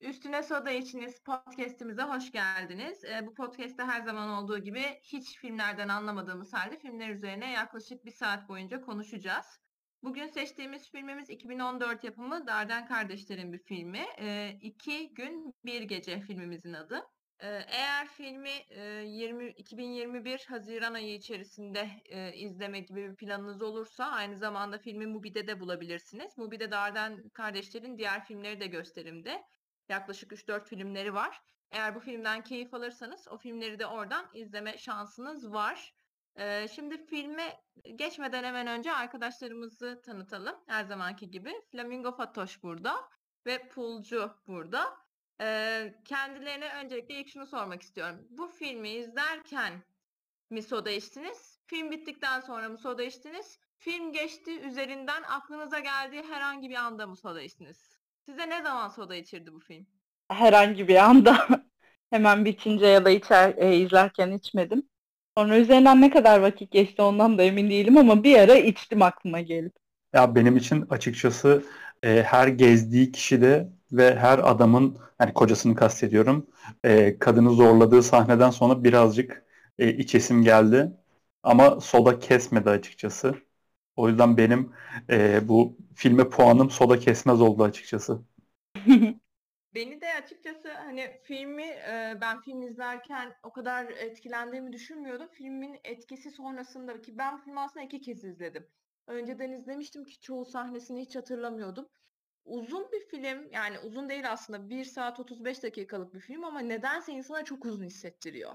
Üstüne Soda İçiniz podcast'imize hoş geldiniz. E, bu podcast'te her zaman olduğu gibi hiç filmlerden anlamadığımız halde filmler üzerine yaklaşık bir saat boyunca konuşacağız. Bugün seçtiğimiz filmimiz 2014 yapımı Darden Kardeşler'in bir filmi. E, İki Gün Bir Gece filmimizin adı. E, eğer filmi e, 20, 2021 Haziran ayı içerisinde e, izleme gibi bir planınız olursa aynı zamanda filmi Mubi'de de bulabilirsiniz. Mubi'de Darden Kardeşler'in diğer filmleri de gösterimde. Yaklaşık 3-4 filmleri var. Eğer bu filmden keyif alırsanız o filmleri de oradan izleme şansınız var. Ee, şimdi filme geçmeden hemen önce arkadaşlarımızı tanıtalım. Her zamanki gibi. Flamingo Fatoş burada ve Pulcu burada. Ee, kendilerine öncelikle ilk şunu sormak istiyorum. Bu filmi izlerken mi soda içtiniz? Film bittikten sonra mı soda içtiniz? Film geçti üzerinden aklınıza geldiği herhangi bir anda mı soda içtiniz? Size ne zaman soda içirdi bu film? Herhangi bir anda hemen bitince ya da içer, e, izlerken içmedim. Sonra üzerinden ne kadar vakit geçti ondan da emin değilim ama bir ara içtim aklıma gelip. Ya benim için açıkçası e, her gezdiği kişide ve her adamın yani kocasını kastediyorum e, kadını zorladığı sahneden sonra birazcık e, içesim geldi. Ama soda kesmedi açıkçası. O yüzden benim e, bu filme puanım soda kesmez oldu açıkçası. Beni de açıkçası hani filmi e, ben film izlerken o kadar etkilendiğimi düşünmüyordum. Filmin etkisi sonrasında ki ben filmi aslında iki kez izledim. Önceden izlemiştim ki çoğu sahnesini hiç hatırlamıyordum. Uzun bir film yani uzun değil aslında 1 saat 35 dakikalık bir film ama nedense insana çok uzun hissettiriyor.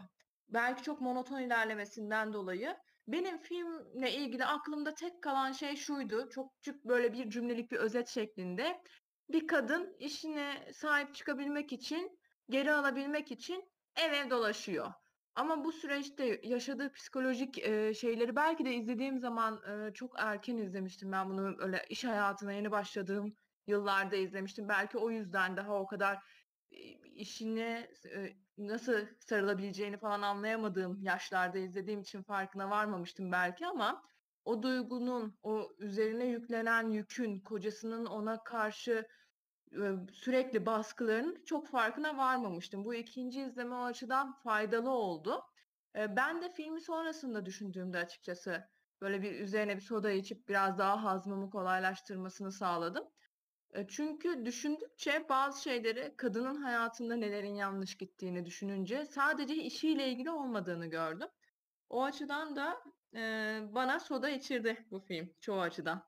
Belki çok monoton ilerlemesinden dolayı benim filmle ilgili aklımda tek kalan şey şuydu. Çok küçük böyle bir cümlelik bir özet şeklinde. Bir kadın işine sahip çıkabilmek için, geri alabilmek için ev ev dolaşıyor. Ama bu süreçte yaşadığı psikolojik e, şeyleri belki de izlediğim zaman e, çok erken izlemiştim. Ben bunu öyle iş hayatına yeni başladığım yıllarda izlemiştim. Belki o yüzden daha o kadar işine nasıl sarılabileceğini falan anlayamadığım yaşlarda izlediğim için farkına varmamıştım belki ama o duygunun, o üzerine yüklenen yükün, kocasının ona karşı sürekli baskılarının çok farkına varmamıştım. Bu ikinci izleme o açıdan faydalı oldu. Ben de filmi sonrasında düşündüğümde açıkçası böyle bir üzerine bir soda içip biraz daha hazmımı kolaylaştırmasını sağladım. Çünkü düşündükçe bazı şeyleri kadının hayatında nelerin yanlış gittiğini düşününce sadece işiyle ilgili olmadığını gördüm. O açıdan da e, bana soda içirdi bu film çoğu açıdan.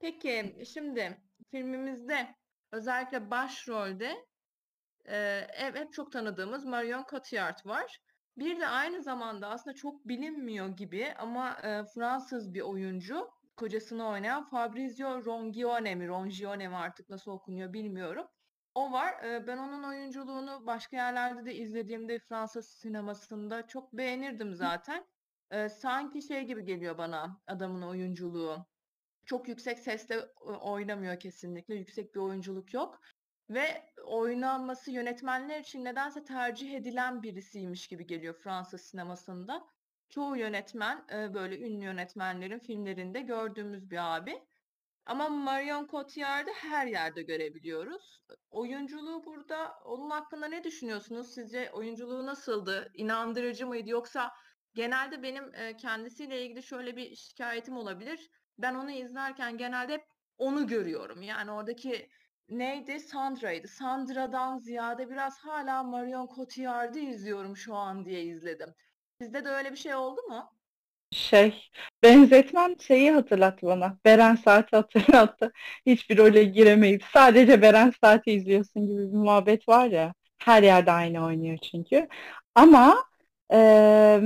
Peki şimdi filmimizde özellikle başrolde e, hep çok tanıdığımız Marion Cotillard var. Bir de aynı zamanda aslında çok bilinmiyor gibi ama e, Fransız bir oyuncu kocasını oynayan Fabrizio Rongione mi, Rongione mi artık nasıl okunuyor bilmiyorum. O var. Ben onun oyunculuğunu başka yerlerde de izlediğimde Fransız sinemasında çok beğenirdim zaten. Sanki şey gibi geliyor bana adamın oyunculuğu. Çok yüksek sesle oynamıyor kesinlikle. Yüksek bir oyunculuk yok. Ve oynanması yönetmenler için nedense tercih edilen birisiymiş gibi geliyor Fransız sinemasında çoğu yönetmen e, böyle ünlü yönetmenlerin filmlerinde gördüğümüz bir abi. Ama Marion Cotillard'ı her yerde görebiliyoruz. Oyunculuğu burada onun hakkında ne düşünüyorsunuz? Sizce oyunculuğu nasıldı? İnandırıcı mıydı yoksa genelde benim e, kendisiyle ilgili şöyle bir şikayetim olabilir. Ben onu izlerken genelde hep onu görüyorum. Yani oradaki neydi? Sandra'ydı. Sandra'dan ziyade biraz hala Marion Cotillard'ı izliyorum şu an diye izledim. Sizde de öyle bir şey oldu mu? Şey, benzetmem şeyi hatırlattı bana. Beren Saat'i hatırlattı. Hiçbir role giremeyip sadece Beren Saat'i izliyorsun gibi bir muhabbet var ya. Her yerde aynı oynuyor çünkü. Ama e,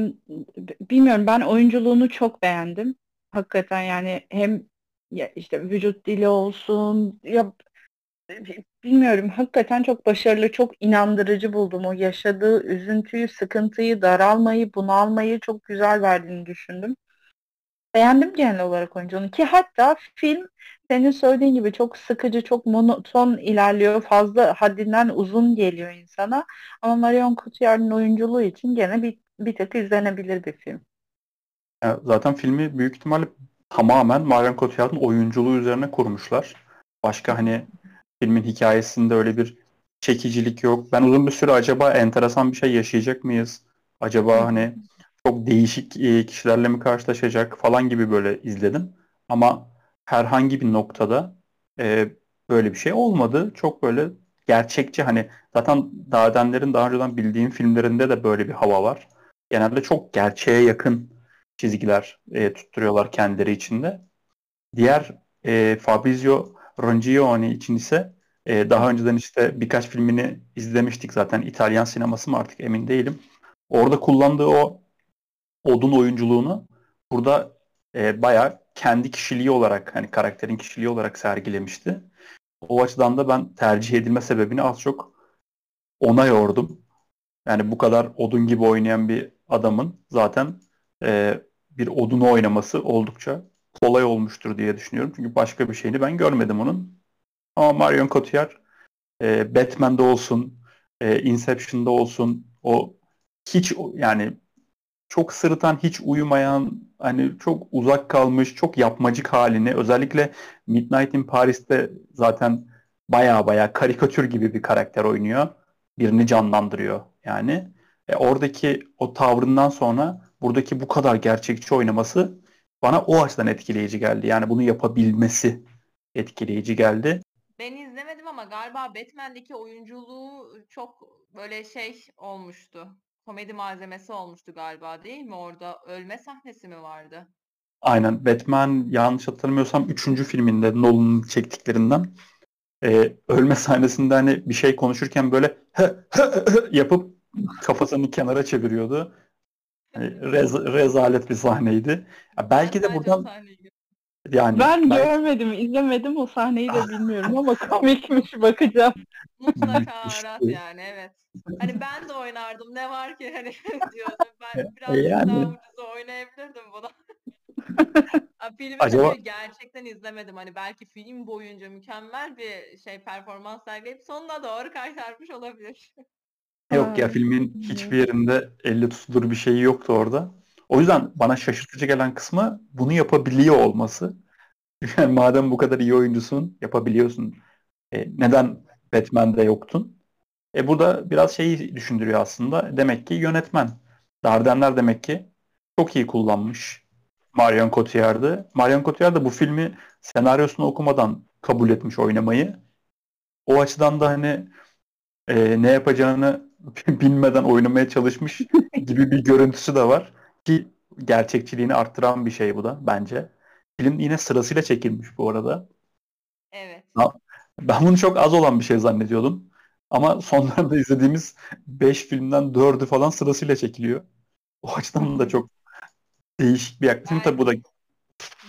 bilmiyorum ben oyunculuğunu çok beğendim. Hakikaten yani hem ya işte vücut dili olsun ya bilmiyorum hakikaten çok başarılı, çok inandırıcı buldum. O yaşadığı üzüntüyü, sıkıntıyı, daralmayı, bunalmayı çok güzel verdiğini düşündüm. Beğendim genel olarak oyunculuğunu ki hatta film senin söylediğin gibi çok sıkıcı, çok monoton ilerliyor. Fazla haddinden uzun geliyor insana. Ama Marion Cotillard'ın oyunculuğu için gene bir, bir tık izlenebilir bir film. zaten filmi büyük ihtimalle tamamen Marion Cotillard'ın oyunculuğu üzerine kurmuşlar. Başka hani filmin hikayesinde öyle bir çekicilik yok. Ben uzun bir süre acaba enteresan bir şey yaşayacak mıyız? Acaba hani çok değişik e, kişilerle mi karşılaşacak falan gibi böyle izledim. Ama herhangi bir noktada e, böyle bir şey olmadı. Çok böyle gerçekçi hani zaten Dadenler'in daha önceden bildiğim filmlerinde de böyle bir hava var. Genelde çok gerçeğe yakın çizgiler e, tutturuyorlar kendileri içinde. Diğer e, Fabrizio Rongione için ise e, daha önceden işte birkaç filmini izlemiştik zaten. İtalyan sineması mı artık emin değilim. Orada kullandığı o odun oyunculuğunu burada e, bayağı kendi kişiliği olarak hani karakterin kişiliği olarak sergilemişti. O açıdan da ben tercih edilme sebebini az çok ona yordum. Yani bu kadar odun gibi oynayan bir adamın zaten e, bir odunu oynaması oldukça kolay olmuştur diye düşünüyorum. Çünkü başka bir şeyini ben görmedim onun. Ama Marion Cotillard e, Batman'da olsun, e, Inception'da olsun o hiç yani çok sırıtan, hiç uyumayan, hani çok uzak kalmış, çok yapmacık halini özellikle Midnight in Paris'te zaten baya baya karikatür gibi bir karakter oynuyor. Birini canlandırıyor yani. E, oradaki o tavrından sonra buradaki bu kadar gerçekçi oynaması bana o açıdan etkileyici geldi. Yani bunu yapabilmesi etkileyici geldi. Ben izlemedim ama galiba Batman'deki oyunculuğu çok böyle şey olmuştu. Komedi malzemesi olmuştu galiba değil mi? Orada ölme sahnesi mi vardı? Aynen. Batman yanlış hatırlamıyorsam 3. filminde Nolan'ın çektiklerinden e, ölme sahnesinde hani bir şey konuşurken böyle yapıp kafasını kenara çeviriyordu. Yani rez, rezalet bir sahneydi. Ya belki de buradan yani ben belki... görmedim, izlemedim o sahneyi de bilmiyorum ama komikmiş bakacağım. Mutlaka arat yani evet. Hani ben de oynardım ne var ki hani diyordum ben biraz yani... daha ucuza oynayabilirdim bunu. Filmi Acaba... gerçekten izlemedim. Hani belki film boyunca mükemmel bir şey performans sergileyip sonuna doğru kaytarmış olabilir. Yok ya filmin hiçbir yerinde elle tutulur bir şeyi yoktu orada. O yüzden bana şaşırtıcı gelen kısmı bunu yapabiliyor olması. Yani madem bu kadar iyi oyuncusun, yapabiliyorsun. E, neden Batman'de yoktun? E bu da biraz şeyi düşündürüyor aslında. Demek ki yönetmen. Dardenler demek ki çok iyi kullanmış Marion Cotillard'ı. Marion Cotillard da bu filmi senaryosunu okumadan kabul etmiş oynamayı. O açıdan da hani e, ne yapacağını bilmeden oynamaya çalışmış gibi bir görüntüsü de var. Ki gerçekçiliğini arttıran bir şey bu da bence. Film yine sırasıyla çekilmiş bu arada. Evet. Ben bunu çok az olan bir şey zannediyordum. Ama sonlarda izlediğimiz 5 filmden 4'ü falan sırasıyla çekiliyor. O açıdan da çok değişik bir yaklaşım. Tabii bu da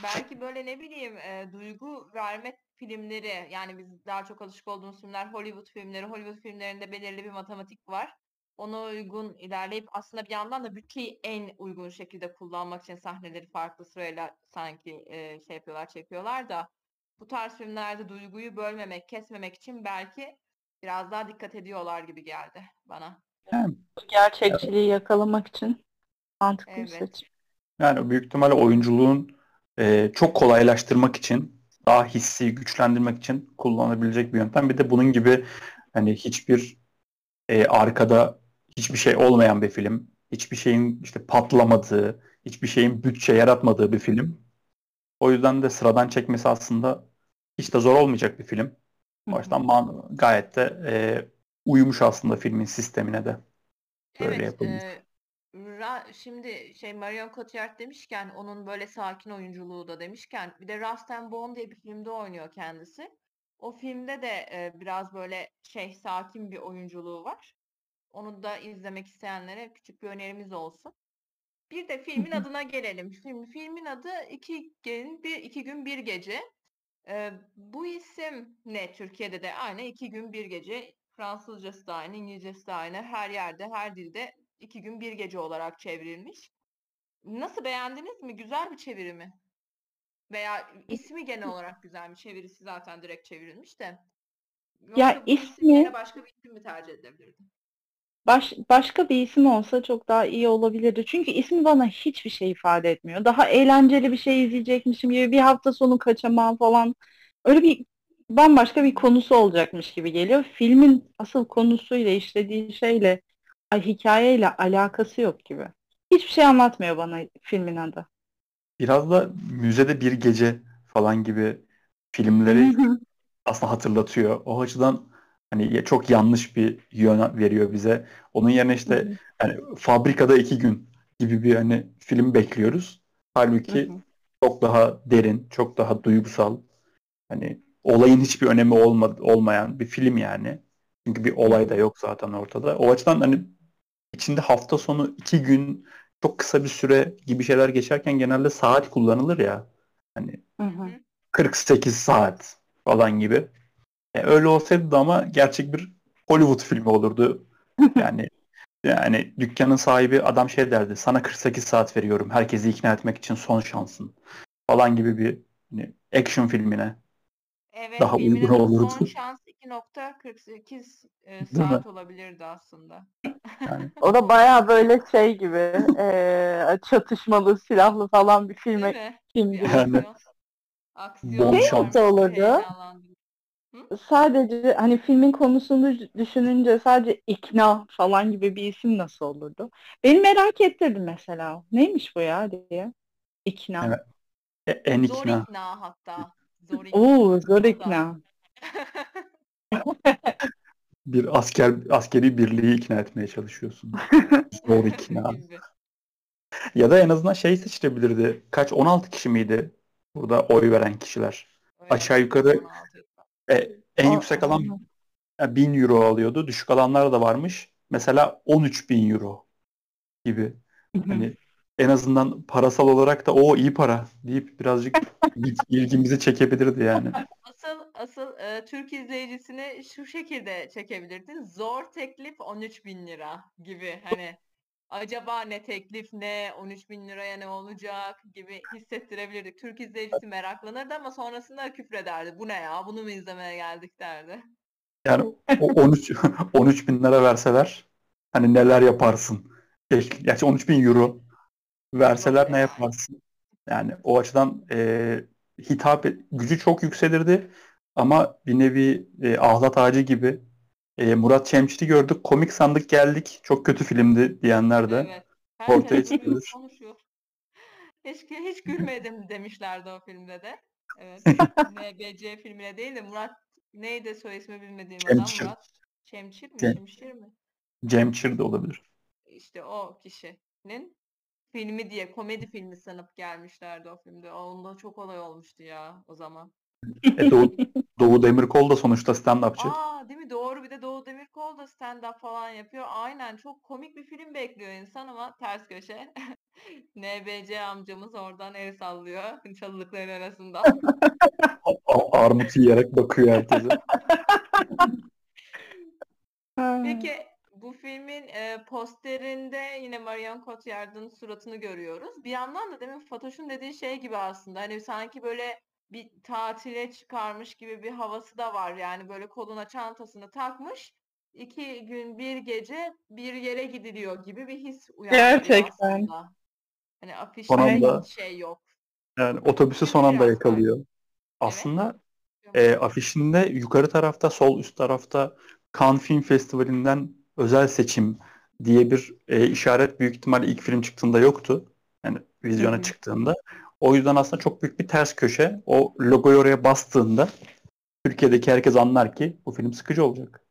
belki böyle ne bileyim e, duygu vermek filmleri yani biz daha çok alışık olduğumuz filmler Hollywood filmleri. Hollywood filmlerinde belirli bir matematik var. Ona uygun ilerleyip aslında bir yandan da bütçeyi en uygun şekilde kullanmak için sahneleri farklı sırayla sanki e, şey yapıyorlar, çekiyorlar da bu tarz filmlerde duyguyu bölmemek, kesmemek için belki biraz daha dikkat ediyorlar gibi geldi bana. Yani, Gerçekçiliği yakalamak için mantıklı evet. seçim. Yani büyük ihtimalle oyunculuğun e, çok kolaylaştırmak için daha hissi güçlendirmek için kullanabilecek bir yöntem. Bir de bunun gibi hani hiçbir e, arkada hiçbir şey olmayan bir film. Hiçbir şeyin işte patlamadığı, hiçbir şeyin bütçe yaratmadığı bir film. O yüzden de sıradan çekmesi aslında hiç de zor olmayacak bir film. Yüzden man, gayet de e, uyumuş aslında filmin sistemine de. Böyle evet, e, Ra şimdi şey Marion Cotillard demişken onun böyle sakin oyunculuğu da demişken bir de Rust and Bone diye bir filmde oynuyor kendisi. O filmde de e, biraz böyle şey sakin bir oyunculuğu var. Onu da izlemek isteyenlere küçük bir önerimiz olsun. Bir de filmin adına gelelim. Film, filmin adı iki gün bir iki gün bir gece. Ee, bu isim ne Türkiye'de de aynı iki gün bir gece. Fransızcası da aynı, İngilizcesi de aynı. Her yerde, her dilde iki gün bir gece olarak çevrilmiş. Nasıl beğendiniz mi? Güzel bir çeviri mi? Veya ismi genel olarak güzel mi? Çevirisi zaten direkt çevrilmiş de. Yoksa ya ismi başka bir isim mi tercih edebilirdin? Baş, başka bir isim olsa çok daha iyi olabilirdi. Çünkü ismi bana hiçbir şey ifade etmiyor. Daha eğlenceli bir şey izleyecekmişim gibi bir hafta sonu kaçamam falan. Öyle bir bambaşka bir konusu olacakmış gibi geliyor. Filmin asıl konusuyla işlediği şeyle hikayeyle alakası yok gibi. Hiçbir şey anlatmıyor bana filmin adı. Biraz da müzede bir gece falan gibi filmleri aslında hatırlatıyor. O açıdan hani çok yanlış bir yön veriyor bize. Onun yerine işte yani fabrikada iki gün gibi bir hani film bekliyoruz. Halbuki çok daha derin, çok daha duygusal. Hani olayın hiçbir önemi olmadı, olmayan bir film yani. Çünkü bir olay da yok zaten ortada. O açıdan hani içinde hafta sonu iki gün çok kısa bir süre gibi şeyler geçerken genelde saat kullanılır ya. Hani Hı hı. 48 saat falan gibi. Yani öyle olsaydı da ama gerçek bir Hollywood filmi olurdu. Yani yani dükkanın sahibi adam şey derdi. Sana 48 saat veriyorum. Herkesi ikna etmek için son şansın. Falan gibi bir hani action filmine. Evet, Daha uygun olurdu. Son Şans 2.48 e, saat mi? olabilirdi aslında. Yani O da baya böyle şey gibi eee, çatışmalı, silahlı falan bir filme film gibi. Yani- aksiyon. Şans. bir olurdu. Sadece hani filmin konusunu düşününce sadece ikna falan gibi bir isim nasıl olurdu? Beni merak ettirdi mesela. Neymiş bu ya diye. İkna. Evet. e- en Zor ikna. ikna hatta. Zor ikna. Oo zor ikna. Bir asker askeri birliği ikna etmeye çalışıyorsun. Zor ikna. Ya da en azından şey seçilebilirdi. Kaç 16 kişi miydi burada oy veren kişiler? Öyle Aşağı yukarı 16 E, en Aa, yüksek alan aynen. e, 1000 euro alıyordu. Düşük alanlar da varmış. Mesela 13 bin euro gibi. Hani en azından parasal olarak da o iyi para deyip birazcık il- ilgimizi çekebilirdi yani. Asıl asıl e, Türk izleyicisini şu şekilde çekebilirdin. Zor teklif 13 bin lira gibi. Hani acaba ne teklif ne 13 bin liraya ne olacak gibi hissettirebilirdik. Türk izleyicisi meraklanırdı ama sonrasında küfrederdi. Bu ne ya bunu mu izlemeye geldik derdi. Yani o 13 13 bin lira verseler hani neler yaparsın? Keşke- Gerçi 13 bin euro verseler ne yaparsın? Yani o açıdan e, hitap gücü çok yükselirdi ama bir nevi e, ahlat ağacı gibi e, Murat Çemçit'i gördük. Komik sandık geldik. Çok kötü filmdi diyenler de. Evet. ortaya çıkıyor. konuşuyor. Hiç, hiç gülmedim demişlerdi o filmde de. Evet. MBC filmine değil de Murat neydi soy ismi bilmediğim adam Cemçir. Murat Çemçir mi? Cem- mi? Cemçir de olabilir. İşte o kişinin filmi diye komedi filmi sanıp gelmişlerdi o filmde. Onda çok olay olmuştu ya o zaman. E, Doğu, Doğu Demirkol da sonuçta stand-upçı. Aa değil mi? Doğru bir de Doğu Demirkol da stand-up falan yapıyor. Aynen çok komik bir film bekliyor insan ama ters köşe. NBC amcamız oradan el sallıyor çalılıkların arasında. A- Armut yiyerek bakıyor herkese. Peki bu filmin e, posterinde yine Marion Cotillard'ın suratını görüyoruz. Bir yandan da demin Fatoş'un dediği şey gibi aslında hani sanki böyle bir tatile çıkarmış gibi bir havası da var. Yani böyle koluna çantasını takmış. iki gün bir gece bir yere gidiliyor gibi bir his uyandırıyor Gerçekten. aslında. Hani afişte Son anda- hiç şey yok. Yani otobüsü son anda yakalıyor. Aslında e, afişinde yukarı tarafta, sol üst tarafta Cannes Film Festivali'nden özel seçim diye bir e, işaret büyük ihtimalle ilk film çıktığında yoktu. Yani vizyona Hı hı. çıktığında. O yüzden aslında çok büyük bir ters köşe. O logoyu oraya bastığında Türkiye'deki herkes anlar ki bu film sıkıcı olacak.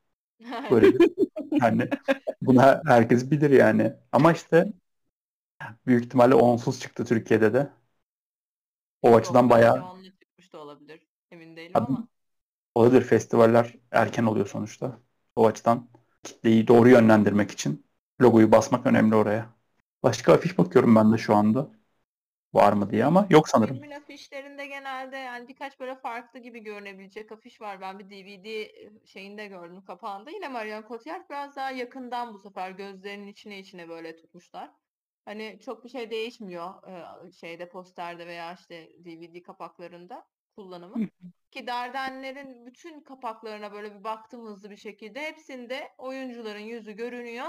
Böyle bir yani her- herkes bilir yani. Ama işte büyük ihtimalle onsuz çıktı Türkiye'de de. O açıdan bayağı onunla çıkmış da olabilir. Emin değilim Tabii. ama. olabilir. Festivaller erken oluyor sonuçta. O açıdan kitleyi doğru yönlendirmek için logoyu basmak önemli oraya. Başka afiş bakıyorum ben de şu anda. Var mı diye ama yok sanırım. Filmin afişlerinde genelde yani birkaç böyle farklı gibi görünebilecek afiş var. Ben bir DVD şeyinde gördüm kapağında. Yine Marion Cotillard biraz daha yakından bu sefer gözlerinin içine içine böyle tutmuşlar. Hani çok bir şey değişmiyor e, şeyde posterde veya işte DVD kapaklarında kullanımı. Ki Dardenler'in bütün kapaklarına böyle bir baktım hızlı bir şekilde. Hepsinde oyuncuların yüzü görünüyor.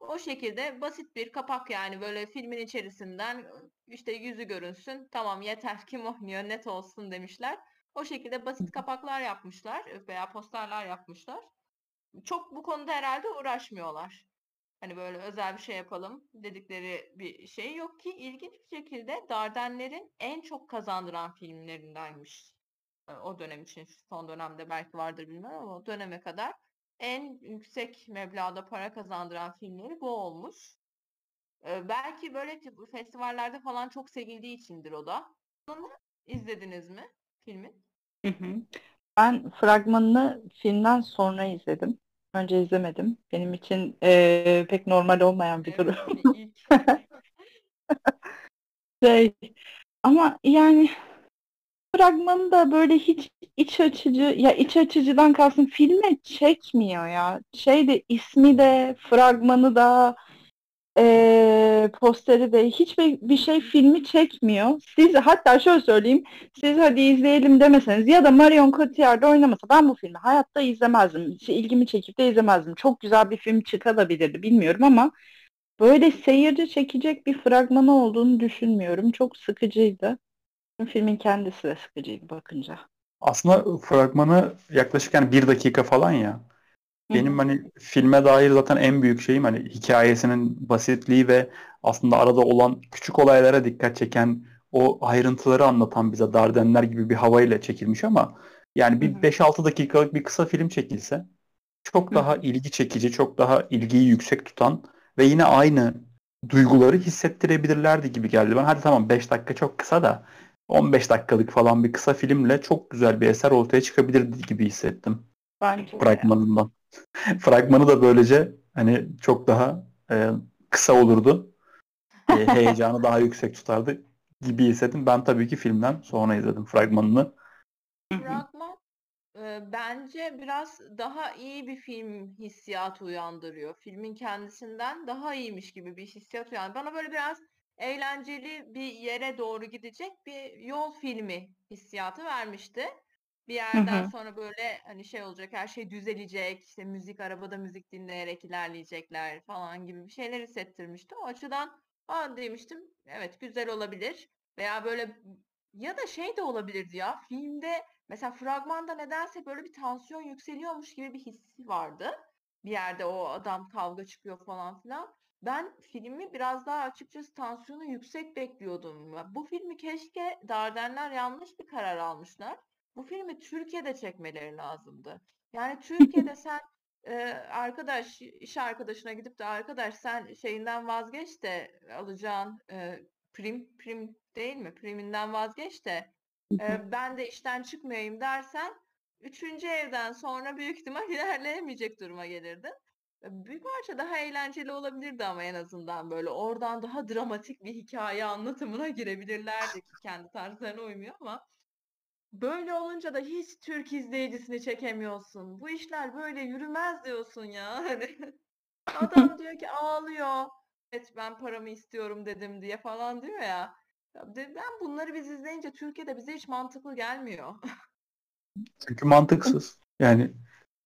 O şekilde basit bir kapak yani böyle filmin içerisinden işte yüzü görünsün. Tamam yeter kim oynuyor net olsun demişler. O şekilde basit kapaklar yapmışlar veya posterler yapmışlar. Çok bu konuda herhalde uğraşmıyorlar. Hani böyle özel bir şey yapalım dedikleri bir şey yok ki ilginç bir şekilde Dardenler'in en çok kazandıran filmlerindenmiş. E, O dönem için son dönemde belki vardır bilmem ama o döneme kadar en yüksek meblağda para kazandıran filmleri bu olmuş. Ee, belki böyle festivallerde falan çok sevildiği içindir o da. Onu izlediniz mi filmin? Hı hı. Ben fragmanını filmden sonra izledim. Önce izlemedim. Benim için eee, pek normal olmayan bir durum. Evet, Şey, ama yani fragmanı da böyle hiç iç açıcı ya iç açıcıdan kalsın filme çekmiyor ya. Şey de ismi de fragmanı da eee, posteri de hiçbir bir şey filmi çekmiyor. Siz hatta şöyle söyleyeyim siz hadi izleyelim demeseniz ya da Marion Cotillard oynamasa ben bu filmi hayatta izlemezdim. Hiç ilgimi çekip de izlemezdim. Çok güzel bir film çıkabilirdi bilmiyorum ama böyle seyirci çekecek bir fragmanı olduğunu düşünmüyorum. Çok sıkıcıydı. Filmin kendisi de sıkıcıydı bakınca. Aslında fragmanı yaklaşık yani bir dakika falan ya. Benim hani filme dair zaten en büyük şeyim hani hikayesinin basitliği ve aslında arada olan küçük olaylara dikkat çeken o ayrıntıları anlatan bize Dardanneller gibi bir havayla çekilmiş ama yani bir Hı hı. 5-6 dakikalık bir kısa film çekilse çok daha ilgi çekici, çok daha ilgiyi yüksek tutan ve yine aynı duyguları hissettirebilirlerdi gibi geldi. Ben hadi tamam 5 dakika çok kısa da 15 dakikalık falan bir kısa filmle çok güzel bir eser ortaya çıkabilirdi gibi hissettim Bence fragmanından. Fragmanı da böylece hani çok daha e, kısa olurdu. E, heyecanı daha yüksek tutardı gibi hissettim. Ben tabii ki filmden sonra izledim fragmanını. Fragman e, bence biraz daha iyi bir film hissiyatı uyandırıyor. Filmin kendisinden daha iyiymiş gibi bir hissiyat uyandırıyor. Bana böyle biraz eğlenceli bir yere doğru gidecek bir yol filmi hissiyatı vermişti. Bir Hı yerden hı. sonra böyle hani şey olacak, her şey düzelecek, işte müzik, arabada müzik dinleyerek ilerleyecekler falan gibi bir şeyler hissettirmişti. O açıdan aa demiştim, evet güzel olabilir. Veya böyle ya da şey de olabilirdi ya, filmde mesela fragmanda nedense böyle bir tansiyon yükseliyormuş gibi bir hissi vardı. Bir yerde o adam kavga çıkıyor falan filan. Ben filmi biraz daha açıkçası tansiyonu yüksek bekliyordum. Bu filmi keşke Dardenler yanlış bir karar almışlar. Bu filmi Türkiye'de çekmeleri lazımdı. Yani Türkiye'de sen e, arkadaş, iş arkadaşına gidip de arkadaş sen şeyinden vazgeç de alacağın e, prim prim değil mi? Priminden vazgeç de e, ben de işten çıkmayayım dersen üçüncü evden sonra büyük ihtimal ilerleyemeyecek duruma gelirdin. Bir parça daha eğlenceli olabilirdi ama en azından böyle oradan daha dramatik bir hikaye anlatımına girebilirlerdi ki kendi tarzlarına uymuyor ama Böyle olunca da hiç Türk izleyicisini çekemiyorsun. Bu işler böyle yürümez diyorsun ya. Hani adam diyor ki ağlıyor. Evet ben paramı istiyorum dedim diye falan diyor ya. Ya Ben bunları biz izleyince Türkiye'de bize hiç mantıklı gelmiyor. Çünkü mantıksız. Yani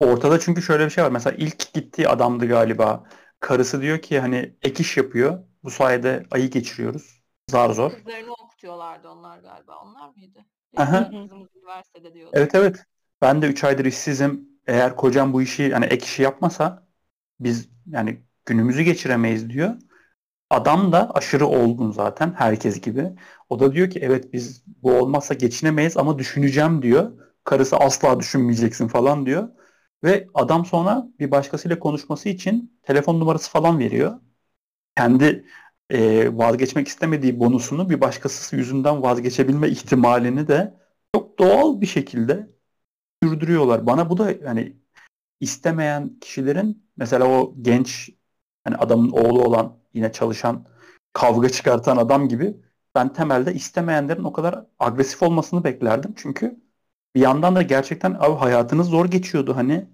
ortada çünkü şöyle bir şey var. Mesela ilk gittiği adamdı galiba. Karısı diyor ki hani ek iş yapıyor. Bu sayede ayı geçiriyoruz. Zar zor. Kızlarını okutuyorlardı onlar galiba. Onlar mıydı? Aha. Kızımız üniversitede diyordu. Evet evet. Ben de 3 aydır işsizim. Eğer kocam bu işi yani ek işi yapmasa biz yani günümüzü geçiremeyiz diyor. Adam da aşırı olgun zaten herkes gibi. O da diyor ki evet biz bu olmazsa geçinemeyiz ama düşüneceğim diyor. Karısı asla düşünmeyeceksin falan diyor. Ve adam sonra bir başkasıyla konuşması için telefon numarası falan veriyor. Kendi e, vazgeçmek istemediği bonusunu bir başkası yüzünden vazgeçebilme ihtimalini de çok doğal bir şekilde sürdürüyorlar. Bana bu da yani istemeyen kişilerin mesela o genç hani adamın oğlu olan yine çalışan kavga çıkartan adam gibi ben temelde istemeyenlerin o kadar agresif olmasını beklerdim. Çünkü bir yandan da gerçekten abi hayatınız zor geçiyordu hani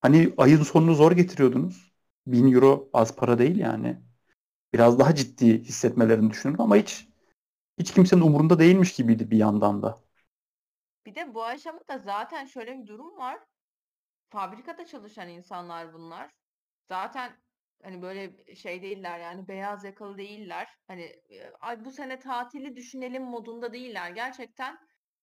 hani ayın sonunu zor getiriyordunuz. 1000 euro az para değil yani. Biraz daha ciddi hissetmelerini düşünürdüm ama hiç hiç kimsenin umurunda değilmiş gibiydi bir yandan da. Bir de bu aşamada zaten şöyle bir durum var. Fabrikada çalışan insanlar bunlar. Zaten hani böyle şey değiller yani beyaz yakalı değiller. Hani e, ay bu sene tatili düşünelim modunda değiller. Gerçekten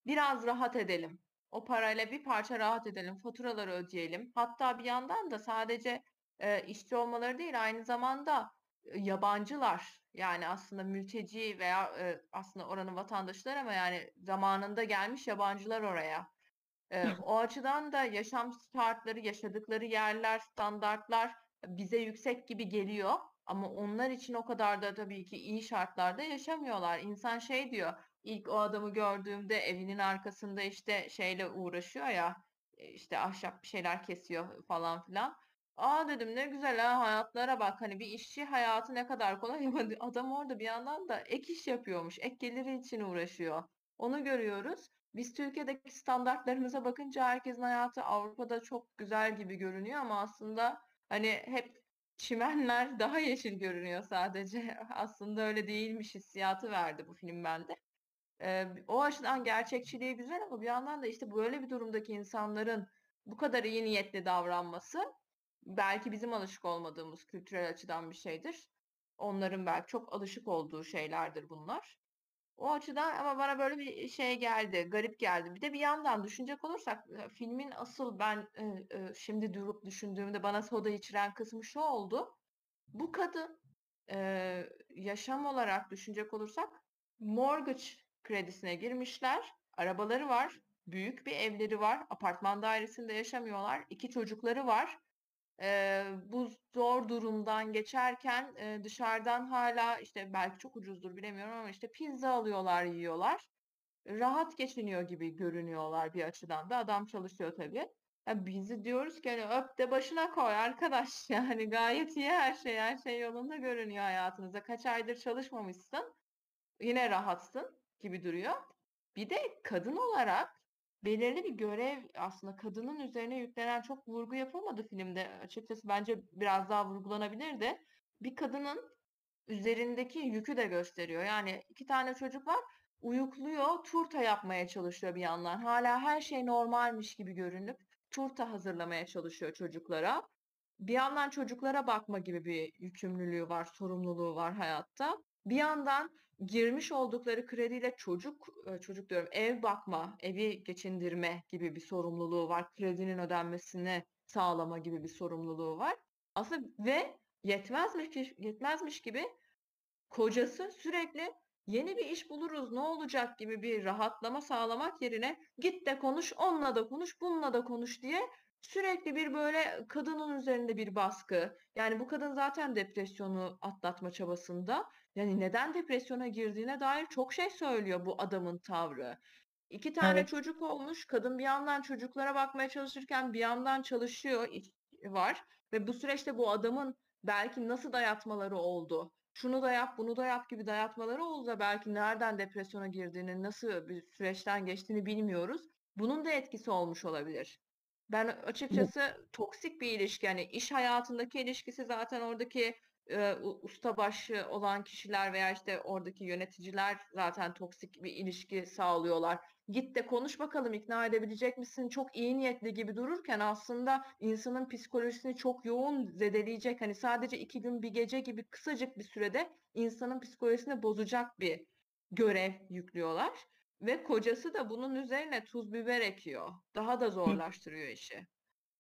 biraz rahat edelim. O parayla bir parça rahat edelim, faturaları ödeyelim. Hatta bir yandan da sadece e, işçi olmaları değil, aynı zamanda e, yabancılar yani aslında mülteci veya e, aslında oranın vatandaşları ama yani zamanında gelmiş yabancılar oraya. E, o açıdan da yaşam şartları, yaşadıkları yerler, standartlar bize yüksek gibi geliyor. Ama onlar için o kadar da tabii ki iyi şartlarda yaşamıyorlar. İnsan şey diyor, ilk o adamı gördüğümde evinin arkasında işte şeyle uğraşıyor ya, işte ahşap bir şeyler kesiyor falan filan. Aa dedim ne güzel ha hayatlara bak hani bir işçi hayatı ne kadar kolay adam orada bir yandan da ek iş yapıyormuş. Ek geliri için uğraşıyor. Onu görüyoruz. Biz Türkiye'deki standartlarımıza bakınca herkesin hayatı Avrupa'da çok güzel gibi görünüyor ama aslında hani hep çimenler daha yeşil görünüyor sadece. Aslında öyle değilmiş hissiyatı verdi bu film bende. Ee, o açıdan gerçekçiliği güzel ama bir yandan da işte böyle bir durumdaki insanların bu kadar iyi niyetli davranması belki bizim alışık olmadığımız kültürel açıdan bir şeydir. Onların belki çok alışık olduğu şeylerdir bunlar. O açıdan ama bana böyle bir şey geldi, garip geldi. Bir de bir yandan düşünecek olursak filmin asıl ben e, e, şimdi durup düşündüğümde bana soda içiren kısmı şu oldu. Bu kadın e, yaşam olarak düşünecek olursak mortgage kredisine girmişler. Arabaları var, büyük bir evleri var, apartman dairesinde yaşamıyorlar, iki çocukları var e, bu zor durumdan geçerken e, dışarıdan hala işte belki çok ucuzdur bilemiyorum ama işte pizza alıyorlar yiyorlar. Rahat geçiniyor gibi görünüyorlar bir açıdan da adam çalışıyor tabii. Ya bizi diyoruz ki hani öp de başına koy arkadaş yani gayet iyi her şey her şey yolunda görünüyor hayatınızda. Kaç aydır çalışmamışsın yine rahatsın gibi duruyor. Bir de kadın olarak belirli bir görev aslında kadının üzerine yüklenen çok vurgu yapılmadı filmde. Açıkçası bence biraz daha vurgulanabilirdi. Bir kadının üzerindeki yükü de gösteriyor. Yani iki tane çocuk var uyukluyor, turta yapmaya çalışıyor bir yandan. Hala her şey normalmiş gibi görünüp turta hazırlamaya çalışıyor çocuklara. Bir yandan çocuklara bakma gibi bir yükümlülüğü var, sorumluluğu var hayatta. Bir yandan girmiş oldukları krediyle çocuk e, çocuk diyorum ev bakma, evi geçindirme gibi bir sorumluluğu var. Kredinin ödenmesini sağlama gibi bir sorumluluğu var. Aslında ve yetmezmiş yetmezmiş gibi kocası sürekli yeni bir iş buluruz ne olacak gibi bir rahatlama sağlamak yerine git de konuş onunla da konuş bununla da konuş diye sürekli bir böyle kadının üzerinde bir baskı. Yani bu kadın zaten depresyonu atlatma çabasında. Yani neden depresyona girdiğine dair çok şey söylüyor bu adamın tavrı. İki tane evet. çocuk olmuş. Kadın bir yandan çocuklara bakmaya çalışırken bir yandan çalışıyor var ve bu süreçte bu adamın belki nasıl dayatmaları oldu. Şunu da yap, bunu da yap gibi dayatmaları oldu da belki nereden depresyona girdiğini, nasıl bir süreçten geçtiğini bilmiyoruz. Bunun da etkisi olmuş olabilir. Ben açıkçası toksik bir ilişki yani iş hayatındaki ilişkisi zaten oradaki e, ustabaşı olan kişiler veya işte oradaki yöneticiler zaten toksik bir ilişki sağlıyorlar. Git de konuş bakalım ikna edebilecek misin? Çok iyi niyetli gibi dururken aslında insanın psikolojisini çok yoğun zedeleyecek. Hani sadece iki gün bir gece gibi kısacık bir sürede insanın psikolojisini bozacak bir görev yüklüyorlar. Ve kocası da bunun üzerine tuz biber ekiyor. Daha da zorlaştırıyor işi.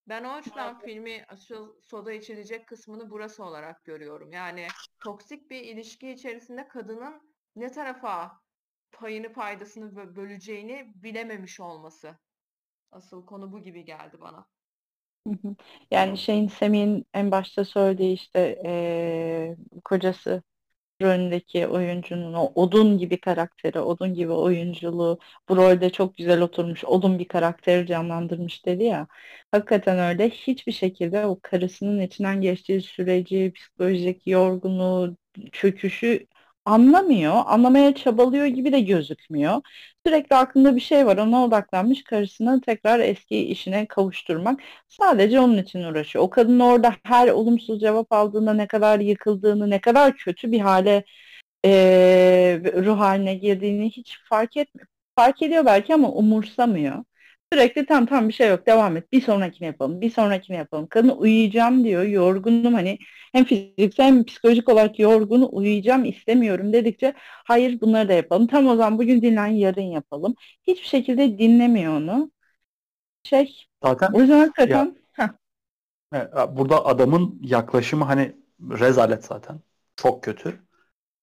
Ben o açıdan filmi asıl soda içilecek kısmını burası olarak görüyorum. Yani toksik bir ilişki içerisinde kadının ne tarafa payını paydasını böleceğini bilememiş olması. Asıl konu bu gibi geldi bana. Yani şeyin Semih'in en başta söylediği işte ee, kocası rolündeki oyuncunun o odun gibi karakteri, odun gibi oyunculuğu bu rolde çok güzel oturmuş, odun bir karakteri canlandırmış dedi ya. Hakikaten öyle. Hiçbir şekilde o karısının içinden geçtiği süreci, psikolojik yorgunluğu, çöküşü anlamıyor, anlamaya çabalıyor gibi de gözükmüyor. Sürekli aklında bir şey var, ona odaklanmış karısını tekrar eski işine kavuşturmak. Sadece onun için uğraşıyor. O kadın orada her olumsuz cevap aldığında ne kadar yıkıldığını, ne kadar kötü bir hale e, ruh haline girdiğini hiç fark etmiyor. Fark ediyor belki ama umursamıyor. Sürekli tam tam bir şey yok devam et. Bir sonrakini yapalım. Bir sonrakini yapalım. Kadın uyuyacağım diyor. Yorgunum hani hem fiziksel hem psikolojik olarak yorgun uyuyacağım istemiyorum dedikçe hayır bunları da yapalım. Tam o zaman bugün dinlen yarın yapalım. Hiçbir şekilde dinlemiyor onu. şey Zaten o yüzden hakikaten heh, e, burada adamın yaklaşımı hani rezalet zaten. Çok kötü.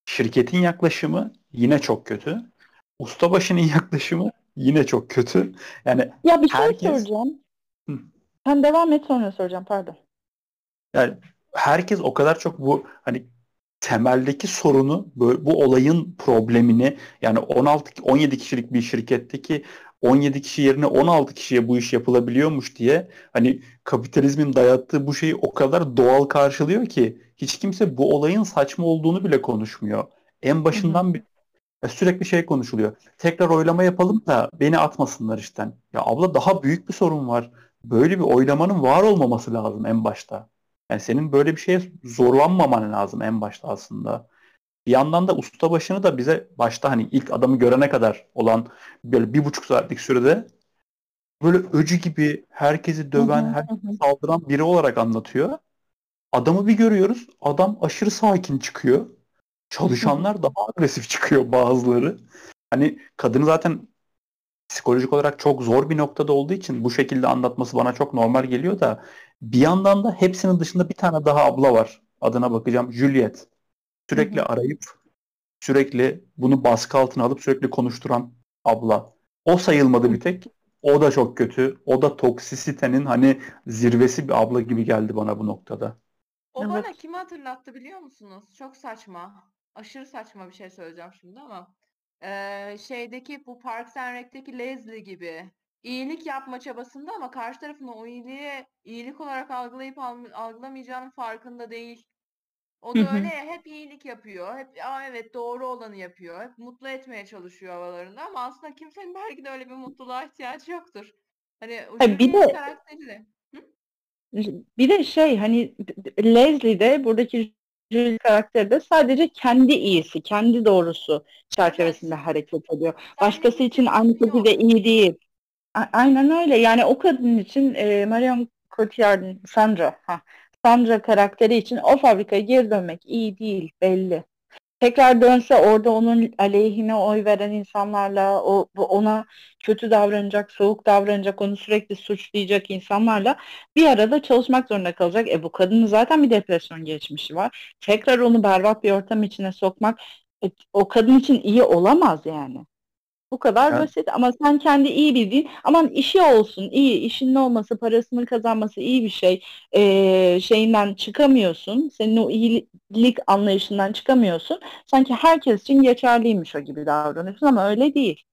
Şirketin yaklaşımı yine çok kötü. Ustabaşının yaklaşımı yine çok kötü. Yani ya bir şey Herkes- soracağım. Hı. Sen devam et sonra soracağım pardon. Yani herkes o kadar çok bu hani temeldeki sorunu bu, bu olayın problemini yani 16 17 kişilik bir şirketteki 17 kişi yerine 16 kişiye bu iş yapılabiliyormuş diye hani kapitalizmin dayattığı bu şeyi o kadar doğal karşılıyor ki hiç kimse bu olayın saçma olduğunu bile konuşmuyor. En başından bir ya sürekli şey konuşuluyor. Tekrar oylama yapalım da beni atmasınlar işten. Ya abla daha büyük bir sorun var. Böyle bir oylamanın var olmaması lazım en başta. Yani senin böyle bir şeye zorlanmaman lazım en başta aslında. Bir yandan da ustabaşını da bize başta hani ilk adamı görene kadar olan böyle bir buçuk saatlik sürede böyle öcü gibi herkesi döven, hı. saldıran biri olarak anlatıyor. Adamı bir görüyoruz. Adam aşırı sakin çıkıyor. Çalışanlar daha agresif çıkıyor bazıları. Hani kadını zaten psikolojik olarak çok zor bir noktada olduğu için bu şekilde anlatması bana çok normal geliyor da bir yandan da hepsinin dışında bir tane daha abla var. Adına bakacağım. Juliet. Sürekli Hı hı. arayıp sürekli bunu baskı altına alıp sürekli konuşturan abla. O sayılmadı bir tek. O da çok kötü. O da toksisitenin hani zirvesi bir abla gibi geldi bana bu noktada. O Evet. bana kimi hatırlattı biliyor musunuz? Çok saçma. Aşırı saçma bir şey söyleyeceğim şimdi ama. Eee, şeydeki bu Parks and Rec'teki Leslie gibi. İyilik yapma çabasında ama karşı tarafın o iyiliği iyilik olarak algılayıp algılamayacağının farkında değil. O Hı da hı. öyle ya, hep iyilik yapıyor. Hep Aa, evet doğru olanı yapıyor. Hep mutlu etmeye çalışıyor havalarında ama aslında kimsenin belki de öyle bir mutluluğa ihtiyacı yoktur. Hani o bir de- karakteri de. Bir de şey hani Leslie de buradaki Julie karakteri de sadece kendi iyisi, kendi doğrusu çerçevesinde hareket ediyor. Başkası için aynı şekilde iyi değil. A- Aynen öyle. Yani o kadın için e, Marion Cotillard'ın Sandra, ha, Sandra karakteri için o fabrikaya geri dönmek iyi değil belli. Tekrar dönse orada onun aleyhine oy veren insanlarla, o ona kötü davranacak, soğuk davranacak, onu sürekli suçlayacak insanlarla bir arada çalışmak zorunda kalacak. E bu kadının zaten bir depresyon geçmişi var. Tekrar onu berbat bir ortam içine sokmak e, o kadın için iyi olamaz yani. Bu kadar Yani- basit ama sen kendi iyi bildiğin aman işi olsun iyi işinin olması parasının kazanması iyi bir şey ee, şeyinden çıkamıyorsun senin o iyilik anlayışından çıkamıyorsun sanki herkes için geçerliymiş o gibi davranıyorsun ama öyle değil.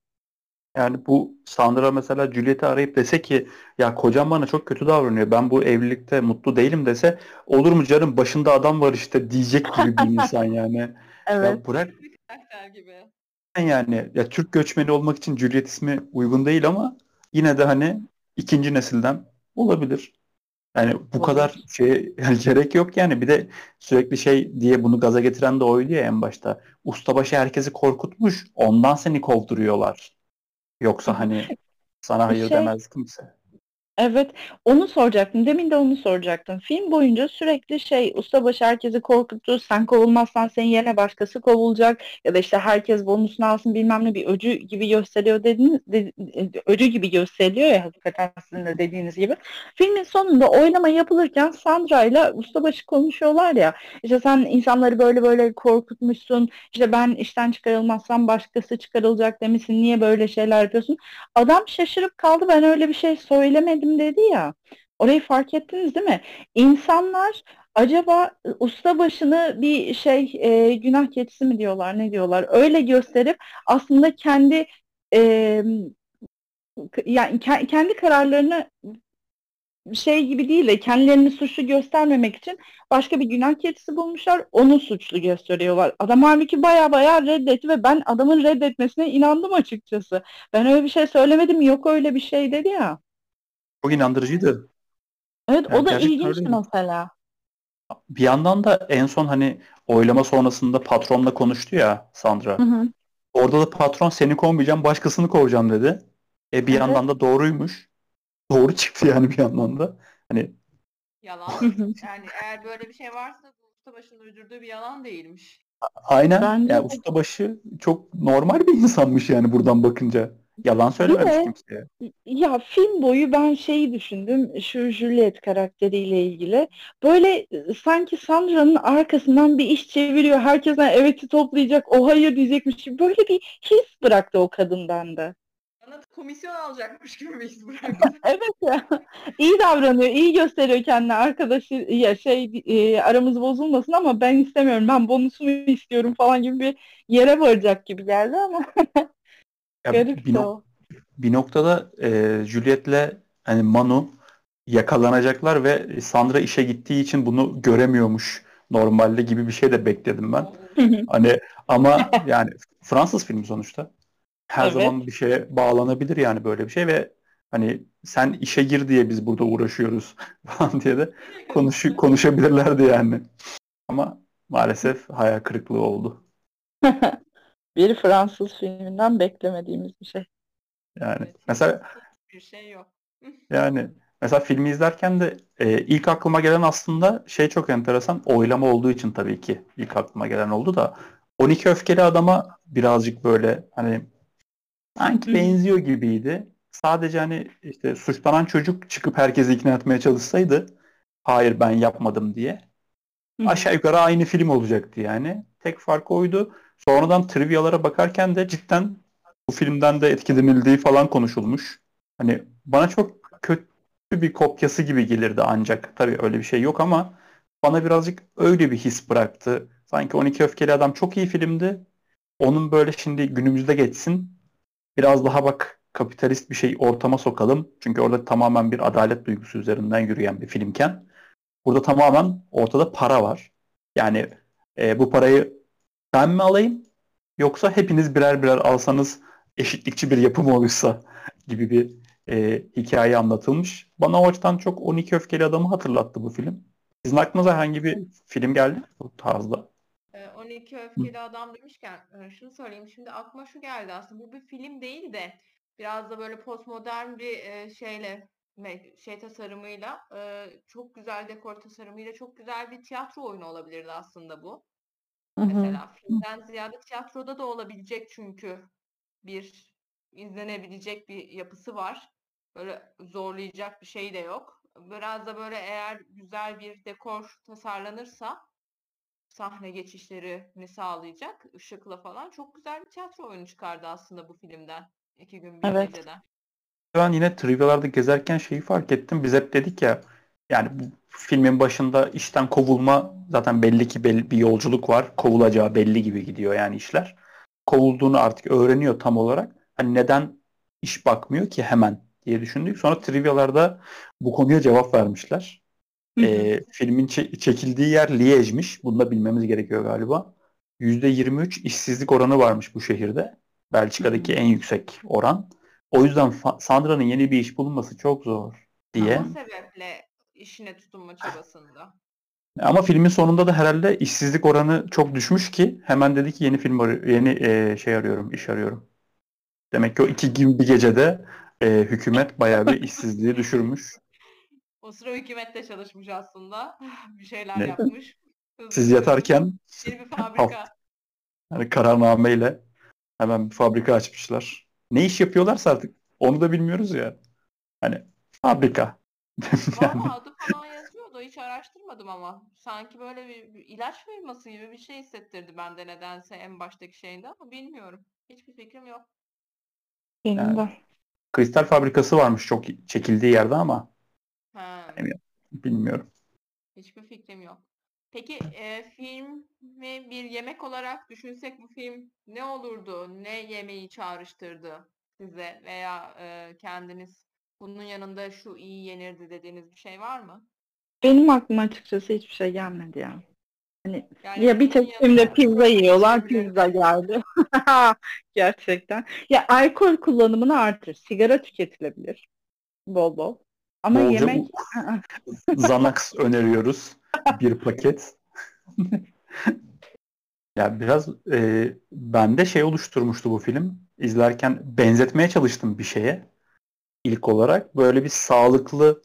Yani bu Sandra mesela Juliet'i arayıp dese ki ya kocam bana çok kötü davranıyor. Ben bu evlilikte mutlu değilim dese olur mu canım başında adam var işte diyecek gibi bir insan yani. Evet. Ya bırak gibi. Yani ya Türk göçmeni olmak için Juliet ismi uygun değil ama yine de hani ikinci nesilden olabilir. Yani bu kadar şey yani gerek yok yani bir de sürekli şey diye bunu gaza getiren de oydu ya en başta. Ustabaşı herkesi korkutmuş ondan seni kovduruyorlar. Yoksa hani sana hayır Şey- demez kimse. Evet, onu soracaktım. Demin de onu soracaktım. Film boyunca sürekli şey, ustabaşı herkesi korkuttu. Sen kovulmazsan senin yerine başkası kovulacak. Ya da işte herkes bonusunu alsın bilmem ne bir öcü gibi gösteriyor dediniz. de- öcü gibi gösteriliyor ya hakikaten sizin de dediğiniz gibi. Filmin sonunda oylama yapılırken Sandra ile ustabaşı konuşuyorlar ya. İşte sen insanları böyle böyle korkutmuşsun. İşte ben işten çıkarılmazsam başkası çıkarılacak demişsin. Niye böyle şeyler yapıyorsun? Adam şaşırıp kaldı. Ben öyle bir şey söylemedim dedi ya. Orayı fark ettiniz değil mi? İnsanlar acaba ustabaşını bir şey e, günah keçisi mi diyorlar ne diyorlar öyle gösterip aslında kendi e, yani ke- kendi kararlarını şey gibi değil de kendilerini suçlu göstermemek için başka bir günah keçisi bulmuşlar onu suçlu gösteriyorlar. Adam halbuki baya baya reddetti ve ben adamın reddetmesine inandım açıkçası. Ben öyle bir şey söylemedim yok öyle bir şey dedi ya. Çok inandırıcıydı. Evet Yani o da gerçekten ilginç öyleydi. mesela. Bir yandan da en son hani oylama sonrasında patronla konuştu ya Sandra. Hı hı. Orada da patron seni kovmayacağım başkasını kovacağım dedi. E bir Evet. yandan da doğruymuş. Doğru çıktı yani bir yandan da. Hani Yalan. Yani eğer böyle bir şey varsa bu ustabaşının uydurduğu bir yalan değilmiş. aynen Bence yani de. ustabaşı çok normal bir insanmış yani buradan bakınca. Yalan söylememiş de- kimseye. Ya film boyu ben şeyi düşündüm şu Juliet karakteriyle ilgili. Böyle e, sanki Sandra'nın arkasından bir iş çeviriyor. Herkesten evet'i toplayacak. O hayır diyecekmiş gibi. Böyle bir his bıraktı o kadın bende. Bana da komisyon alacakmış gibi bir his bıraktı. Evet ya. İyi davranıyor, iyi gösteriyor kendine arkadaşı ya şey e, aramız bozulmasın ama ben istemiyorum. Ben bonusumu istiyorum falan gibi bir yere varacak gibi geldi ama Ya garip bir, de nok- o. bir noktada e, Juliet'le hani Manu yakalanacaklar ve Sandra işe gittiği için bunu göremiyormuş normalde gibi bir şey de bekledim ben. Hani ama yani Fransız filmi sonuçta. Her Evet. zaman bir şeye bağlanabilir yani böyle bir şey ve hani sen işe gir diye biz burada uğraşıyoruz falan diye de konuş konuşabilirlerdi yani. Ama maalesef hayal kırıklığı oldu. Bir Fransız filminden beklemediğimiz bir şey. Yani Evet, mesela bir şey yok. yani mesela filmi izlerken de e, ilk aklıma gelen aslında şey çok enteresan oylama olduğu için tabii ki ilk aklıma gelen oldu da 12 öfkeli adama birazcık böyle hani sanki benziyor gibiydi. Sadece hani işte suçlanan çocuk çıkıp herkesi ikna etmeye çalışsaydı hayır ben yapmadım diye aşağı yukarı aynı film olacaktı yani. Tek fark oydu. Sonradan trivyalara bakarken de cidden bu filmden de etkilenildiği falan konuşulmuş. Hani bana çok kötü bir kopyası gibi gelirdi ancak. Tabii öyle bir şey yok ama bana birazcık öyle bir his bıraktı. Sanki 12 Öfkeli Adam çok iyi filmdi. Onun böyle şimdi günümüzde geçsin. Biraz daha bak kapitalist bir şey ortama sokalım. Çünkü orada tamamen bir adalet duygusu üzerinden yürüyen bir filmken burada tamamen ortada para var. Yani e, bu parayı ben mi alayım yoksa hepiniz birer birer alsanız eşitlikçi bir yapı mı olursa gibi bir e, hikaye anlatılmış. Bana o açıdan çok 12 Öfkeli Adam'ı hatırlattı bu film. Sizin aklınıza herhangi bir film geldi bu tarzda? Ee, 12 Öfkeli Adam demişken e, şunu söyleyeyim. Şimdi aklıma şu geldi aslında. Bu bir film değil de biraz da böyle postmodern bir e, şeyle şey tasarımıyla e, çok güzel dekor tasarımıyla çok güzel bir tiyatro oyunu olabilirdi aslında bu. Hı hı. Mesela filmden ziyade tiyatroda da olabilecek çünkü bir izlenebilecek bir yapısı var. Böyle zorlayacak bir şey de yok. Biraz da böyle eğer güzel bir dekor tasarlanırsa sahne geçişlerini sağlayacak ışıkla falan çok güzel bir tiyatro oyunu çıkardı aslında bu filmden. İki gün bir Evet. geceden. Ben yine trivyalarda gezerken şeyi fark ettim. Biz hep dedik ya yani bu filmin başında işten kovulma zaten belli ki belli bir yolculuk var. Kovulacağı belli gibi gidiyor yani işler. Kovulduğunu artık öğreniyor tam olarak. Hani neden iş bakmıyor ki hemen diye düşündük. Sonra trivyalarda bu konuya cevap vermişler. Hı hı. Ee, filmin çe- çekildiği yer Liège'miş. Bunu da bilmemiz gerekiyor galiba. %23 işsizlik oranı varmış bu şehirde. Belçika'daki Hı. en yüksek oran. O yüzden Sandra'nın yeni bir iş bulunması çok zor diye. O sebeple işine tutunma çabasında. Ama filmin sonunda da herhalde işsizlik oranı çok düşmüş ki hemen dedi ki yeni film arı- yeni e, şey arıyorum, iş arıyorum. Demek ki o iki gün bir gecede e, hükümet bayağı bir işsizliği düşürmüş. O sıra hükümette çalışmış aslında. Bir şeyler Ne? yapmış. Hızlı Siz yatarken bir fabrika. hani kararnameyle hemen bir fabrika açmışlar. Ne iş yapıyorlarsa artık onu da bilmiyoruz ya. Hani fabrika. Valla adı falan yazıyordu. Hiç araştırmadım ama. Sanki böyle bir, bir ilaç firması gibi bir şey hissettirdi bende nedense en baştaki şeyinde ama bilmiyorum. Hiçbir fikrim yok. Benim Yani. de. kristal fabrikası varmış çok çekildiği yerde ama Ha, Bilmiyorum. bilmiyorum. hiçbir fikrim yok. Peki e, filmi bir yemek olarak düşünsek bu film ne olurdu? Ne yemeği çağrıştırdı size veya e, kendiniz bunun yanında şu iyi yenirdi dediğiniz bir şey var mı? Benim aklıma açıkçası hiçbir şey gelmedi ya. Hani Yani ya bir tek yanında pizza yiyorlar, pizza geldi. Gerçekten. Ya alkol kullanımını artır. Sigara tüketilebilir. Bol bol. Ama Bolca yemek Xanax öneriyoruz. Bir paket. Ya biraz e, bende şey oluşturmuştu bu film. İzlerken benzetmeye çalıştım bir şeye. İlk olarak böyle bir sağlıklı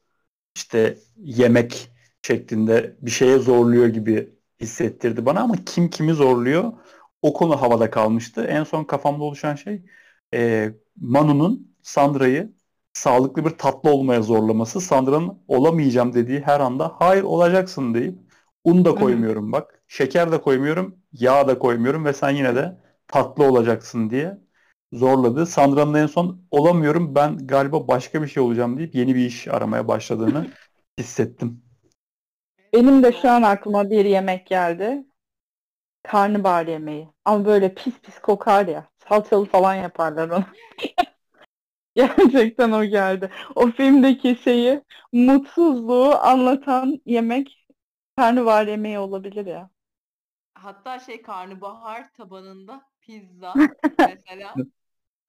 işte yemek şeklinde bir şeye zorluyor gibi hissettirdi bana ama kim kimi zorluyor o konu havada kalmıştı. En son kafamda oluşan şey e, Manu'nun Sandra'yı sağlıklı bir tatlı olmaya zorlaması. Sandra'nın olamayacağım dediği her anda hayır olacaksın deyip un da koymuyorum bak. Şeker de koymuyorum. Yağ da koymuyorum ve sen yine de tatlı olacaksın diye zorladı. Sandra'nın en son olamıyorum ben galiba başka bir şey olacağım deyip yeni bir iş aramaya başladığını hissettim. Benim de şu an aklıma bir yemek geldi. Karnabahar yemeği. Ama böyle pis pis kokar ya. Salçalı falan yaparlar onu. Gerçekten o geldi. O filmdeki şeyi, mutsuzluğu anlatan yemek karnabahar yemeği olabilir ya. Hatta şey karnabahar tabanında pizza mesela.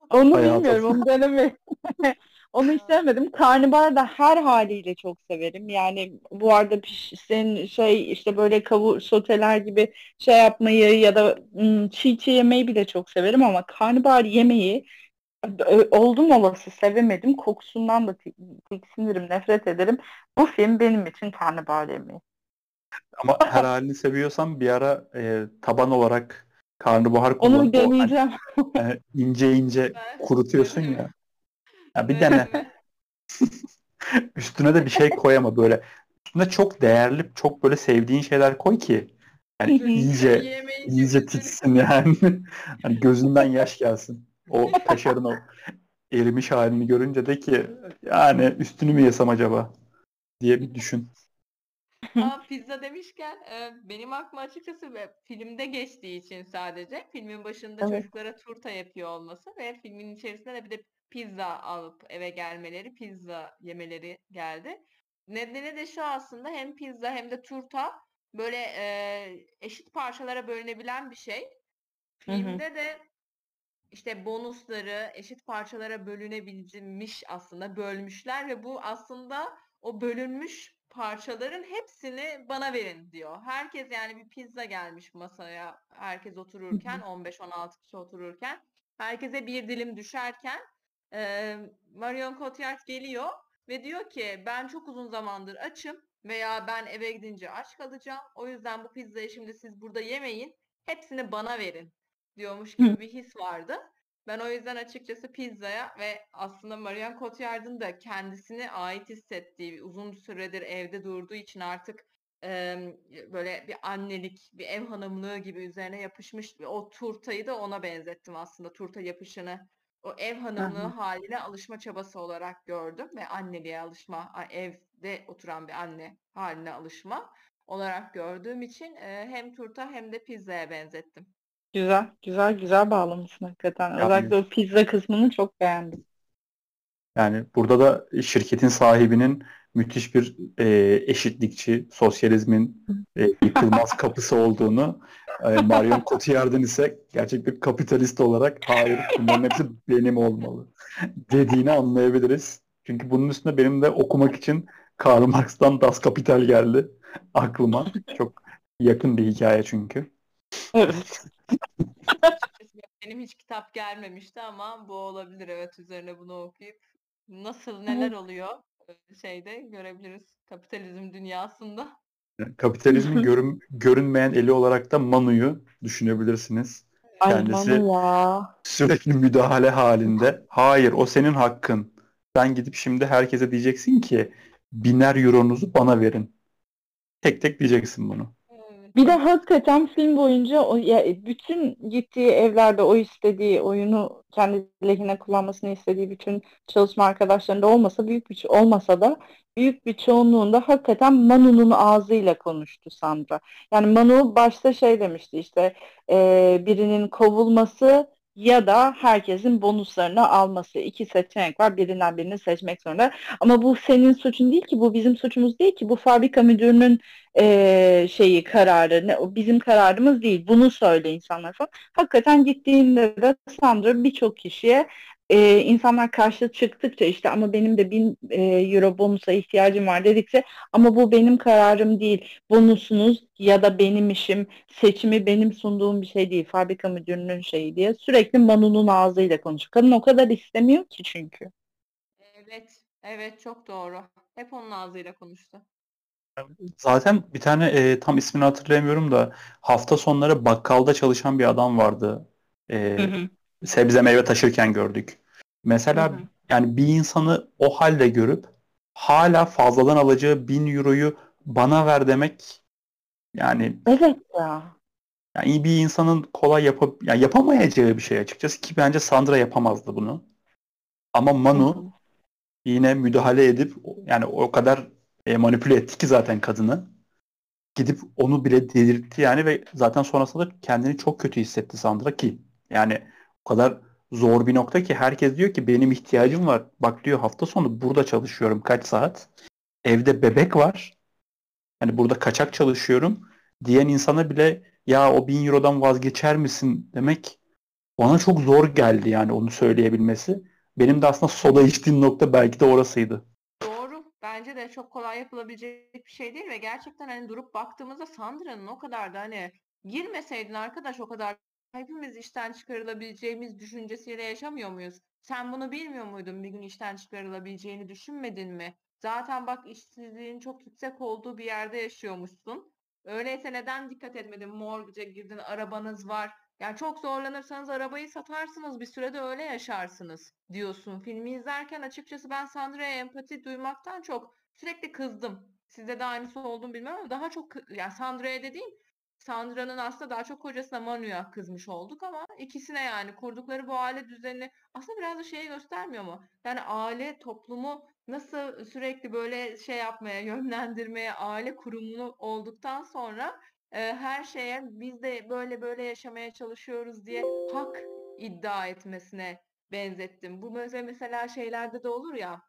Onu Hayata- bilmiyorum, onu denemedim. Onu hiç denemedim. Karnabahar da her haliyle çok severim. Yani bu arada piş, senin şey işte böyle kavur soteler gibi şey yapmayı ya da ım, çiğ çiğ yemeyi bile çok severim ama karnabahar yemeği oldum olası sevemedim. Kokusundan da tik- tiksinirim, nefret ederim. Bu film benim için karnabahar yemeği. Ama her halini seviyorsan bir ara e, taban olarak karnabahar kullan. Onu O deneyeceğim. hani, e, ince ince Ben kurutuyorsun ya. Ya bir dene. Üstüne de bir şey koyama böyle. Üstüne çok değerli, çok böyle sevdiğin şeyler koy ki yani iyice iyice tiksin yani. Hani gözünden yaş gelsin. O kaşarın o erimiş halini görünce de ki yani üstünü mü yesem acaba diye bir düşün. Aa, pizza demişken e, benim aklıma açıkçası ve filmde geçtiği için sadece filmin başında Evet. çocuklara turta yapıyor olması ve filmin içerisinde de bir de pizza alıp eve gelmeleri, pizza yemeleri geldi. Nedeni de şu aslında hem pizza hem de turta böyle e, eşit parçalara bölünebilen bir şey. Hı hı. Filmde de işte bonusları eşit parçalara bölünebilmiş aslında bölmüşler ve bu aslında o bölünmüş parçaların hepsini bana verin diyor. Herkes yani bir pizza gelmiş masaya herkes otururken 15-16 kişi otururken herkese bir dilim düşerken e, Marion Cotillard geliyor ve diyor ki ben çok uzun zamandır açım veya ben eve gidince aç kalacağım. O yüzden bu pizzayı şimdi siz burada yemeyin. Hepsini bana verin diyormuş gibi bir his vardı. Ben o yüzden açıkçası pizzaya ve aslında Marion Cotillard'ın da kendisine ait hissettiği, uzun süredir evde durduğu için artık em, böyle bir annelik, bir ev hanımlığı gibi üzerine yapışmış o turtayı da ona benzettim aslında. Turta yapışını o ev hanımlığı Aha. haline alışma çabası olarak gördüm ve anneliğe alışma, evde oturan bir anne haline alışma olarak gördüğüm için e, hem turta hem de pizzaya benzettim. Güzel, güzel, güzel bağlamışsın hakikaten. Yani- Özellikle o pizza kısmını çok beğendim. Yani burada da şirketin sahibinin müthiş bir e, eşitlikçi, sosyalizmin e, yıkılmaz kapısı olduğunu, e, Marion Cotillard'ın ise gerçek bir kapitalist olarak hayır bunların hepsi benim olmalı dediğini anlayabiliriz. Çünkü bunun üstüne benim de okumak için Karl Marx'tan Das Kapital geldi aklıma. Çok yakın bir hikaye çünkü. Evet. Benim hiç kitap gelmemişti ama bu olabilir evet üzerine bunu okuyup nasıl neler oluyor e, şeyde görebiliriz kapitalizm dünyasında. Kapitalizmin görün, görünmeyen eli olarak da Manu'yu düşünebilirsiniz. Ay Kendisi- Manu ya. Sürekli müdahale halinde. Hayır o senin hakkın. Sen gidip şimdi herkese diyeceksin ki biner euronuzu bana verin. Tek tek diyeceksin bunu. Bir de hakikaten film boyunca o ya bütün gittiği evlerde o istediği oyunu kendi lehine kullanmasını istediği bütün çalışma arkadaşlarında olmasa büyük bir olmasa da büyük bir çoğunluğunda hakikaten Manu'nun ağzıyla konuştu Sandra. Yani Manu başta şey demişti işte e, birinin kovulması ya da herkesin bonuslarını alması. İki seçenek var. Birinden birini seçmek zorunda. Ama bu senin suçun değil ki, bu bizim suçumuz değil ki. Bu fabrika müdürünün e, şeyi kararı ne bizim kararımız değil bunu söyle insanlar falan. Hakikaten gittiğinde de Sandra birçok kişiye e, insanlar karşı çıktıkça işte ama benim de bin e, euro bonusa ihtiyacım var dedikçe ama bu benim kararım değil bonusunuz ya da benim işim seçimi benim sunduğum bir şey değil fabrika müdürünün şeyi diye sürekli Manu'nun ağzıyla konuşuyor. Kadın o kadar istemiyor ki çünkü. Evet, evet çok doğru. Hep onun ağzıyla konuştu. Zaten bir tane e, tam ismini hatırlayamıyorum da hafta sonları bakkalda çalışan bir adam vardı. E, sebze meyve taşırken gördük. Mesela Hı hı. yani bir insanı o halde görüp hala fazladan alacağı bin euroyu bana ver demek yani Evet ya. yani iyi bir insanın kolay yapıp yani yapamayacağı bir şey açıkçası ki bence Sandra yapamazdı bunu. Ama Manu hı. yine müdahale edip yani o kadar e, manipüle etti ki zaten kadını. Gidip onu bile delirtti yani ve zaten sonrasında kendini çok kötü hissetti Sandra ki yani o kadar zor bir nokta ki herkes diyor ki benim ihtiyacım var. Bak diyor hafta sonu burada çalışıyorum kaç saat. Evde bebek var. Yani burada kaçak çalışıyorum diyen insana bile ya o bin eurodan vazgeçer misin demek bana çok zor geldi yani onu söyleyebilmesi. Benim de aslında soda içtiğim nokta belki de orasıydı. Doğru. Bence de çok kolay yapılabilecek bir şey değil ve gerçekten hani durup baktığımızda Sandra'nın o kadar da hani girmeseydin arkadaş o kadar hepimiz işten çıkarılabileceğimiz düşüncesiyle yaşamıyor muyuz? Sen bunu bilmiyor muydun bir gün işten çıkarılabileceğini düşünmedin mi? Zaten bak işsizliğin çok yüksek olduğu bir yerde yaşıyormuşsun. Öyleyse neden dikkat etmedin? Mortgage'a girdin, arabanız var. Yani çok zorlanırsanız arabayı satarsınız bir sürede öyle yaşarsınız diyorsun. Filmi izlerken açıkçası ben Sandra'ya empati duymaktan çok sürekli kızdım. Sizde de aynısı olduğunu bilmem ama daha çok yani Sandra'ya dediğim Sandra'nın aslında daha çok kocasına Manu'ya kızmış olduk ama ikisine yani kurdukları bu aile düzenini aslında biraz da şeyi göstermiyor mu? Yani aile toplumu nasıl sürekli böyle şey yapmaya, yönlendirmeye, aile kurumunu olduktan sonra e, her şeye biz de böyle böyle yaşamaya çalışıyoruz diye hak iddia etmesine benzettim. Bu mesela şeylerde de olur ya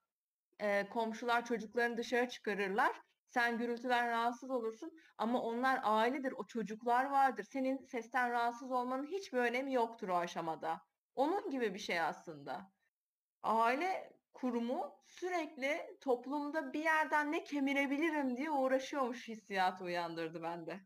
e, komşular çocuklarını dışarı çıkarırlar. Sen gürültüden rahatsız olursun ama onlar ailedir, o çocuklar vardır. Senin sesten rahatsız olmanın hiçbir önemi yoktur o aşamada. Onun gibi bir şey aslında. Aile kurumu sürekli toplumda bir yerden ne kemirebilirim diye uğraşıyormuş hissiyatı uyandırdı bende.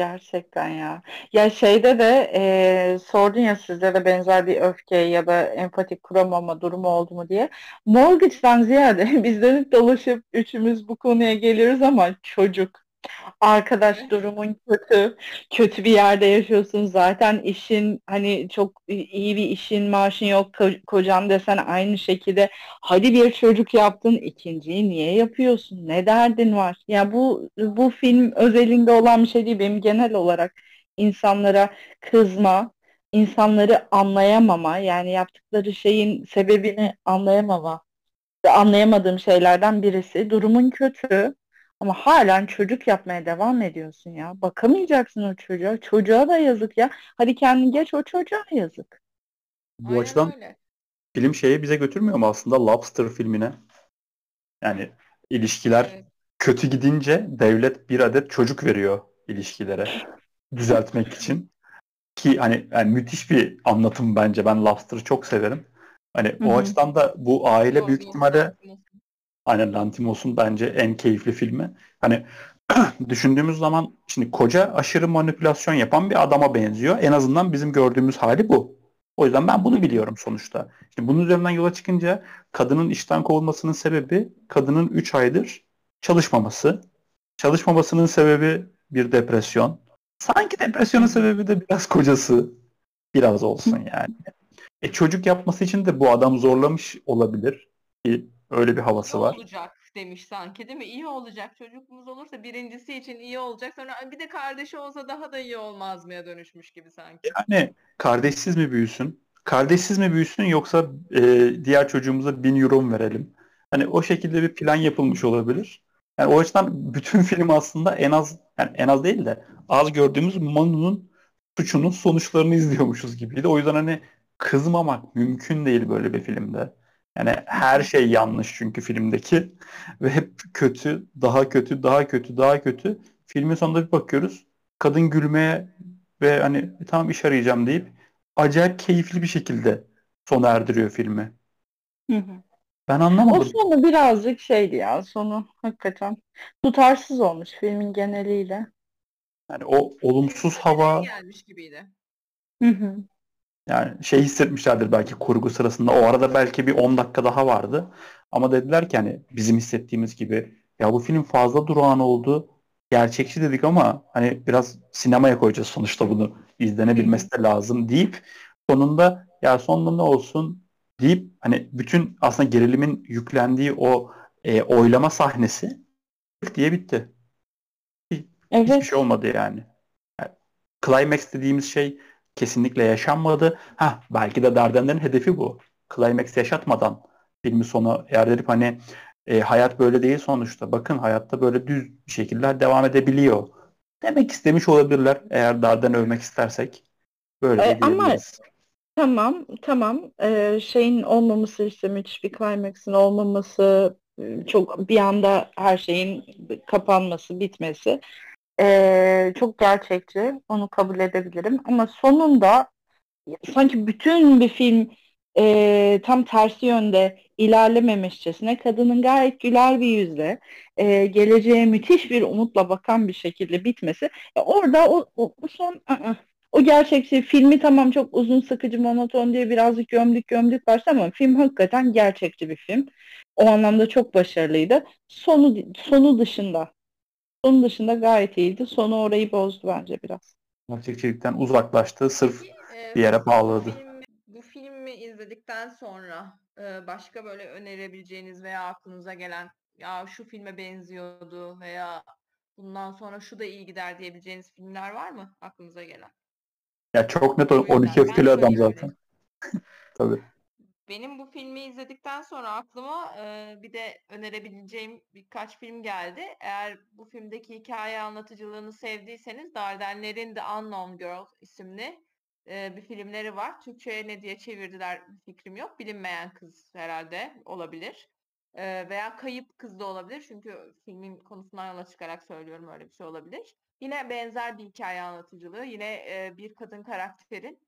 Gerçekten ya. Ya şeyde de eee, sordun ya sizde de benzer bir öfke ya da empati kuramama durumu oldu mu diye. Mortgage'dan ziyade biz dönüp dolaşıp üçümüz bu konuya geliyoruz ama çocuk. Arkadaş durumun kötü. Kötü bir yerde yaşıyorsun. Zaten işin hani çok iyi bir işin maaşın yok. Ko- Kocan desen aynı şekilde. Hadi bir çocuk yaptın. ikinciyi niye yapıyorsun? Ne derdin var? Ya bu bu film özelinde olan bir şey değil. Benim genel olarak insanlara kızma, insanları anlayamama, yani yaptıkları şeyin sebebini anlayamama anlayamadığım şeylerden birisi. Durumun kötü. Ama halen çocuk yapmaya devam ediyorsun ya. Bakamayacaksın o çocuğa. Çocuğa da yazık ya. Hadi kendin geç o çocuğa yazık. Bu Aynen açıdan öyle. film şeye bize götürmüyor mu aslında Lobster filmine? Yani ilişkiler Evet. kötü gidince devlet bir adet çocuk veriyor ilişkilere düzeltmek için. Ki hani yani müthiş bir anlatım bence. Ben Lobster'ı çok severim. Hani Hı o açıdan da bu aile büyük Yorgos ihtimalle. Aynen Lanthimos'un bence en keyifli filmi. Hani düşündüğümüz zaman şimdi koca aşırı manipülasyon yapan bir adama benziyor. En azından bizim gördüğümüz hali bu. O yüzden ben bunu biliyorum sonuçta. Şimdi bunun üzerinden yola çıkınca kadının işten kovulmasının sebebi kadının 3 aydır çalışmaması. Çalışmamasının sebebi bir depresyon. Sanki depresyonun sebebi de biraz kocası. Biraz olsun yani. E çocuk yapması için de bu adam zorlamış olabilir. Ki öyle bir İyi havası var. olacak demiş sanki değil mi? İyi olacak. Çocukumuz olursa birincisi için iyi olacak. Sonra bir de kardeşi olsa daha da iyi olmaz mıya dönüşmüş gibi sanki. Yani kardeşsiz mi büyüsün? Kardeşsiz mi büyüsün yoksa e, diğer çocuğumuza 1000 euro mu verelim? Hani o şekilde bir plan yapılmış olabilir. Yani o açıdan bütün film aslında en az yani en az değil de az gördüğümüz Manu'nun suçunun sonuçlarını izliyormuşuz gibiydi. O yüzden hani kızmamak mümkün değil böyle bir filmde. Yani her şey yanlış çünkü filmdeki ve hep kötü, daha kötü, daha kötü, daha kötü. Filmin sonunda bir bakıyoruz. Kadın gülmeye ve hani "E, tamam iş arayacağım deyip acayip keyifli bir şekilde sona erdiriyor filmi. Hı hı. Ben O anlamadım. sonu birazcık şeydi ya. Sonu hakikaten tutarsız olmuş filmin geneliyle. Yani o olumsuz hava gelmiş gibiydi. Hı hı. Yani şey hissetmişlerdir belki kurgu sırasında. O arada belki bir 10 dakika daha vardı. Ama dediler ki hani bizim hissettiğimiz gibi ya bu film fazla durağan oldu. Gerçekçi dedik ama hani biraz sinemaya koyacağız sonuçta bunu. izlenebilmesi de lazım deyip sonunda ya sonunda ne olsun deyip hani bütün aslında gerilimin yüklendiği o e, oylama sahnesi diye bitti. Evet. Hiçbir şey olmadı yani. yani. Climax dediğimiz şey kesinlikle yaşanmadı. Ha belki de Dardenler'in hedefi bu. Climax yaşatmadan filmi sonu erdirip hani e, hayat böyle değil sonuçta. Bakın hayatta böyle düz bir şekilde devam edebiliyor. Demek istemiş olabilirler eğer Darden övmek istersek. Böyle E, ama tamam tamam Ee, şeyin olmaması işte müthiş bir climax'in olmaması e, çok bir anda her şeyin kapanması bitmesi ee, çok gerçekçi onu kabul edebilirim ama sonunda sanki bütün bir film e, tam tersi yönde ilerlememişçesine kadının gayet güler bir yüzle e, geleceğe müthiş bir umutla bakan bir şekilde bitmesi e, orada o, o, o son ı-ı. o gerçekçi filmi tamam çok uzun sıkıcı monoton diye birazcık gömdük gömdük varsa ama film hakikaten gerçekçi bir film. O anlamda çok başarılıydı. Sonu sonu dışında sonu dışında gayet iyiydi. Sonu orayı bozdu bence biraz. Gerçekçilikten uzaklaştı. Sırf Peki, e, bir yere bu bağladı. filmi, bu filmi izledikten sonra e, başka böyle önerebileceğiniz veya aklınıza gelen ya şu filme benziyordu veya bundan sonra şu da iyi gider diyebileceğiniz filmler var mı aklınıza gelen? Ya çok net o O yüzden 12 ben öfkeli adam zaten. Tabii. Benim bu filmi izledikten sonra aklıma e, bir de önerebileceğim birkaç film geldi. Eğer bu filmdeki hikaye anlatıcılığını sevdiyseniz Dardenler'in The Unknown Girl isimli e, bir filmleri var. Türkçe'ye ne diye çevirdiler fikrim yok. Bilinmeyen kız herhalde olabilir. E, veya Kayıp Kız da olabilir. Çünkü filmin konusundan yola çıkarak söylüyorum öyle bir şey olabilir. Yine benzer bir hikaye anlatıcılığı. Yine e, bir kadın karakterin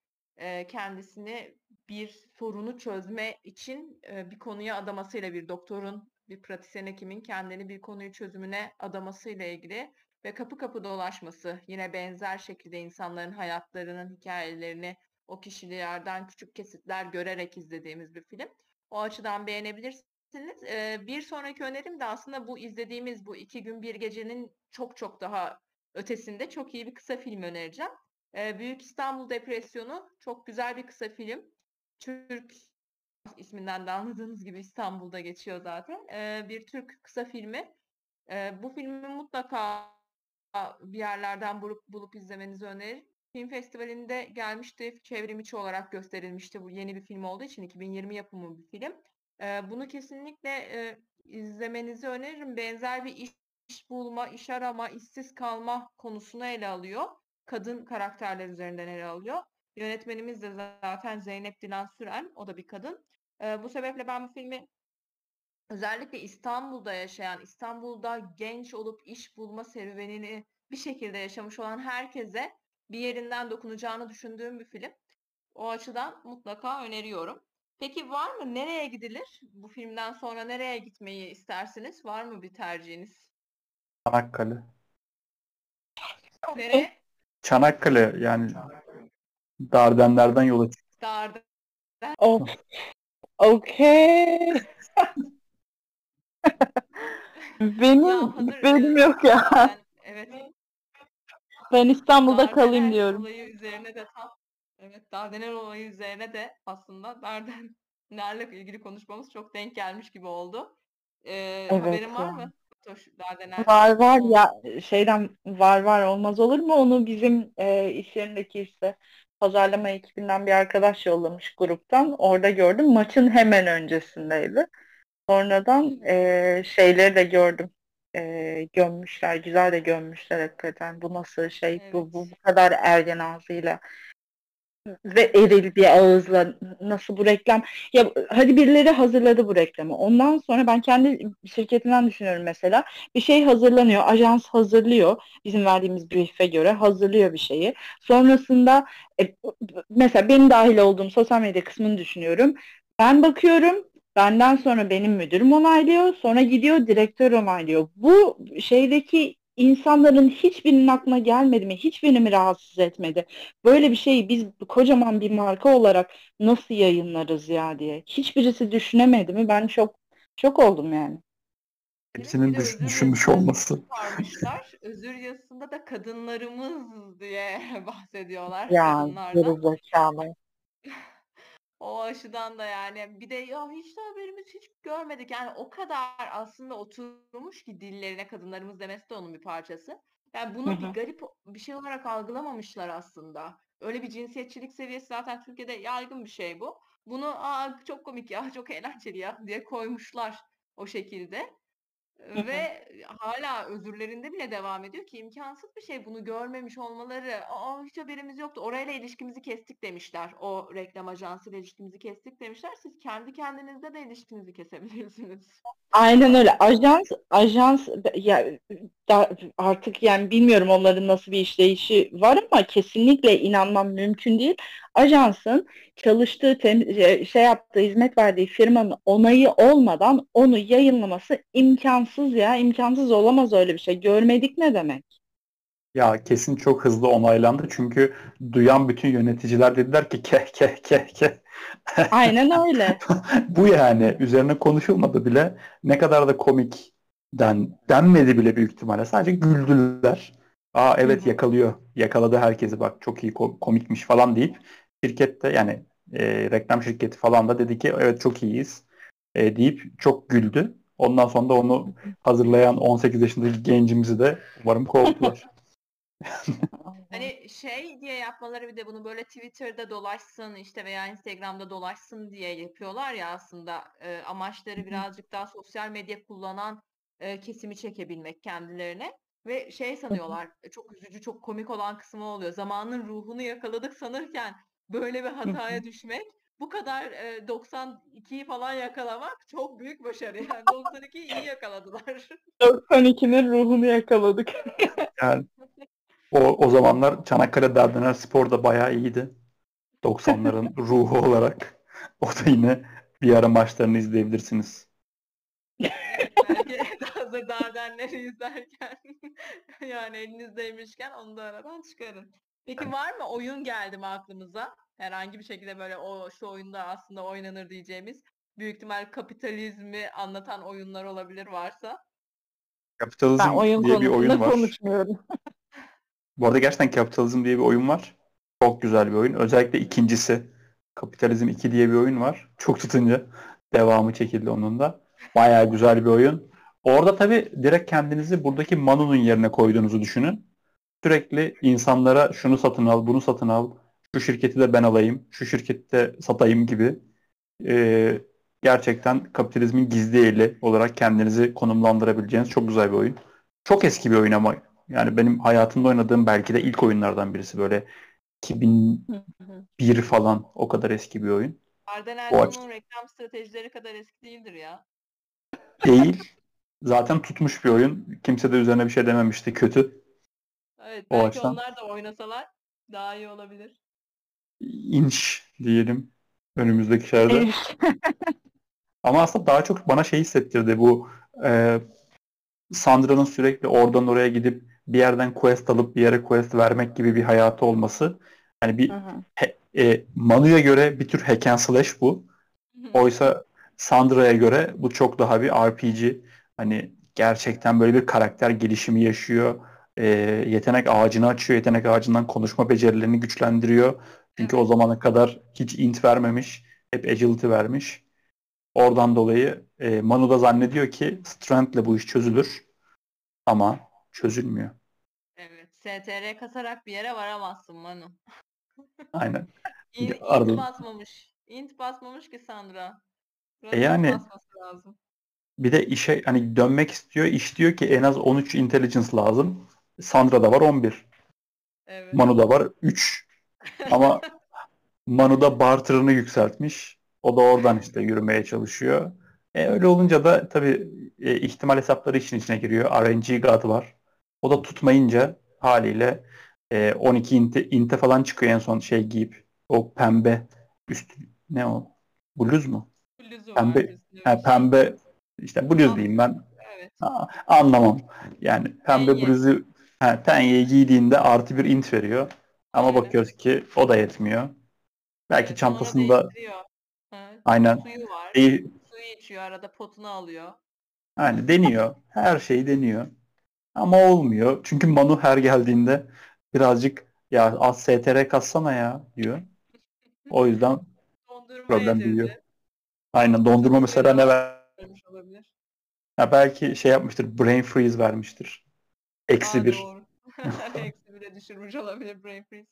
kendisini bir sorunu çözme için bir konuya adamasıyla bir doktorun, bir pratisyen hekimin kendini bir konuyu çözümüne adamasıyla ilgili ve kapı kapı dolaşması yine benzer şekilde insanların hayatlarının hikayelerini o kişilerden küçük kesitler görerek izlediğimiz bir film. O açıdan beğenebilirsiniz. Bir sonraki önerim de aslında bu izlediğimiz bu iki gün bir gecenin çok çok daha ötesinde çok iyi bir kısa film önereceğim. E, Büyük İstanbul Depresyonu çok güzel bir kısa film. Türk isminden de anladığınız gibi İstanbul'da geçiyor zaten. E, bir Türk kısa filmi. E, bu filmi mutlaka bir yerlerden bulup, bulup izlemenizi öneririm. Film festivalinde gelmişti. Çevrim içi olarak gösterilmişti. Bu yeni bir film olduğu için 2020 yapımı bir film. E, bunu kesinlikle e, izlemenizi öneririm. Benzer bir iş, iş bulma, iş arama, işsiz kalma konusunu ele alıyor kadın karakterler üzerinden ele alıyor. Yönetmenimiz de zaten Zeynep Dilan Süren. O da bir kadın. Ee, bu sebeple ben bu filmi özellikle İstanbul'da yaşayan, İstanbul'da genç olup iş bulma serüvenini bir şekilde yaşamış olan herkese bir yerinden dokunacağını düşündüğüm bir film. O açıdan mutlaka öneriyorum. Peki var mı? Nereye gidilir? Bu filmden sonra nereye gitmeyi istersiniz? Var mı bir tercihiniz? Çanakkale. Nereye? Çanakkale yani Dardenler'den yola çık. Darda. Of. Okey. benim Ya hazır, benim e, yok ya. ben- evet. Ben İstanbul'da Dardanel kalayım diyorum. olayı üzerine de tam evet Dardanel olayı üzerine de aslında Dardanel'le ilgili konuşmamız çok denk gelmiş gibi oldu. Ee, Evet haberin var mı? Dardanel Var var ya şeyden var var olmaz olur mu? Onu bizim e, iş yerindeki işte pazarlama ekibinden bir arkadaş yollamış gruptan. Orada gördüm. Maçın hemen öncesindeydi. Sonradan e, şeyleri de gördüm. E, gömmüşler. Güzel de gömmüşler hakikaten. Bu nasıl şey? Bu, bu, Evet. bu kadar ergen ağzıyla ve eril bir ağızla. Nasıl bu reklam? Ya hadi birileri hazırladı bu reklamı. Ondan sonra ben kendi şirketimden düşünüyorum mesela. Bir şey hazırlanıyor ajans hazırlıyor. Bizim verdiğimiz brief'e göre hazırlıyor bir şeyi. Sonrasında e, mesela benim dahil olduğum sosyal medya kısmını düşünüyorum. Ben bakıyorum benden sonra benim müdürüm onaylıyor sonra gidiyor direktör onaylıyor. Bu şeydeki insanların hiçbirinin aklına gelmedi mi? Hiçbirini mi rahatsız etmedi? Böyle bir şeyi biz kocaman bir marka olarak nasıl yayınlarız ya diye. Hiçbirisi düşünemedi mi? Ben çok çok oldum yani. Hepsinin düş- düşünmüş olması. çıkarmışlar. Özür yazısında da kadınlarımız diye bahsediyorlar Ya kadınlardan. gerizekalı. O aşıdan da yani bir de ya hiç de haberimiz hiç görmedik. Yani o kadar aslında oturmuş ki dillerine kadınlarımız demesi de onun bir parçası. Yani bunu bir garip bir şey olarak algılamamışlar aslında. Öyle bir cinsiyetçilik seviyesi zaten Türkiye'de yaygın bir şey bu. Bunu aa çok komik ya, çok eğlenceli ya diye koymuşlar o şekilde. Ve hala özürlerinde bile devam ediyor ki imkansız bir şey bunu görmemiş olmaları. Aa hiç haberimiz yoktu. Orayla ilişkimizi kestik demişler. O reklam ajansıyla ilişkimizi kestik demişler. Siz kendi kendinizde de ilişkinizi kesebilirsiniz. Aynen öyle. Ajans ajans ya da, artık yani bilmiyorum onların nasıl bir işleyişi var ama kesinlikle inanmam mümkün değil. Ajansın çalıştığı tem- şey yaptığı hizmet verdiği firmanın onayı olmadan onu yayınlaması imkansız ya. imkansız olamaz öyle bir şey. Görmedik ne demek? Ya kesin çok hızlı onaylandı çünkü duyan bütün yöneticiler dediler ki ke ke ke ke. Aynen öyle. Bu yani üzerine konuşulmadı bile ne kadar da komik den, denmedi bile büyük ihtimalle. Sadece güldüler. Aa evet yakalıyor. Yakaladı herkesi bak çok iyi komikmiş falan deyip şirkette yani e, reklam şirketi falan da dedi ki evet çok iyiyiz e, deyip çok güldü. Ondan sonra da onu hazırlayan 18 yaşındaki gencimizi de umarım kovdular. Hani şey diye yapmaları bir de bunu böyle Twitter'da dolaşsın işte veya Instagram'da dolaşsın diye yapıyorlar ya aslında. E, amaçları birazcık daha sosyal medya kullanan e, kesimi çekebilmek kendilerine. Ve şey sanıyorlar çok üzücü çok komik olan kısmı oluyor. Zamanın ruhunu yakaladık sanırken böyle bir hataya düşmek bu kadar e, 92'yi falan yakalamak çok büyük başarı. Yani 92'yi iyi yakaladılar. 92'nin ruhunu yakaladık. yani o, o zamanlar Çanakkale Dardanel Spor da bayağı iyiydi. 90'ların ruhu olarak. O da yine bir ara maçlarını izleyebilirsiniz. Belki hazır Dardanel'i izlerken yani elinizdeymişken onu da aradan çıkarın. Peki var mı oyun geldi mi aklımıza? Herhangi bir şekilde böyle o şu oyunda aslında oynanır diyeceğimiz büyük ihtimal kapitalizmi anlatan oyunlar olabilir varsa. Kapitalizm ben oyun diye bir oyun var. konuşmuyorum. Bu arada gerçekten Kapitalizm diye bir oyun var. Çok güzel bir oyun. Özellikle ikincisi Kapitalizm 2 diye bir oyun var. Çok tutunca devamı çekildi onun da. Bayağı güzel bir oyun. Orada tabii direkt kendinizi buradaki Manu'nun yerine koyduğunuzu düşünün. Sürekli insanlara şunu satın al, bunu satın al, şu şirketi de ben alayım, şu şirketi de satayım gibi e, gerçekten kapitalizmin gizli eli olarak kendinizi konumlandırabileceğiniz çok güzel bir oyun. Çok eski bir oyun ama yani benim hayatımda oynadığım belki de ilk oyunlardan birisi böyle 2001 falan o kadar eski bir oyun. Arden Erdoğan'ın reklam stratejileri kadar eski değildir ya. Değil. Zaten tutmuş bir oyun. Kimse de üzerine bir şey dememişti. Kötü. Evet belki o açıdan... onlar da oynasalar daha iyi olabilir. İnş diyelim önümüzdeki şerde. Ama aslında daha çok bana şey hissettirdi bu e, Sandra'nın sürekli oradan oraya gidip bir yerden quest alıp bir yere quest vermek gibi bir hayatı olması. Hani bir he, e, Manu'ya göre bir tür hack and slash bu. Oysa Sandra'ya göre bu çok daha bir RPG. Hani gerçekten böyle bir karakter gelişimi yaşıyor. E, yetenek ağacını açıyor. Yetenek ağacından konuşma becerilerini güçlendiriyor. Çünkü o zamana kadar hiç int vermemiş. Hep agility vermiş. Oradan dolayı e, Manu da zannediyor ki Strength'le bu iş çözülür. Ama çözülmüyor. Evet. STR kasarak bir yere varamazsın Manu. Aynen. int, int basmamış. Int basmamış ki Sandra. e yani lazım. bir de işe hani dönmek istiyor. İş diyor ki en az 13 intelligence lazım. Sandra'da var 11. Evet. Manu'da var 3. Ama Manu'da barter'ını yükseltmiş. O da oradan işte yürümeye çalışıyor. E, öyle olunca da tabii e, ihtimal hesapları için içine giriyor. RNG God var. O da tutmayınca haliyle e, 12 inte, inte falan çıkıyor en son şey giyip. O pembe üst ne o? Bluz mu? Bluzu pembe, var. He, pembe işte bluz diyeyim ben. Evet. Ha, anlamam. Yani pembe Penye. bluzu he, penyeyi giydiğinde artı bir int veriyor. Ama Aynen. bakıyoruz ki o da yetmiyor. Belki evet, çantasında aynen suyu var. İyi. Suyu içiyor arada potunu alıyor. Yani deniyor. Her şeyi deniyor. Ama olmuyor. Çünkü Manu her geldiğinde birazcık ya az STR kassana ya diyor. O yüzden Dondurma problem büyüyor. Aynen dondurma mesela ne ver? Vermiş olabilir. Ha, belki şey yapmıştır. Brain freeze vermiştir. Eksi Aa, bir. bire düşürmüş olabilir Brain Freeze.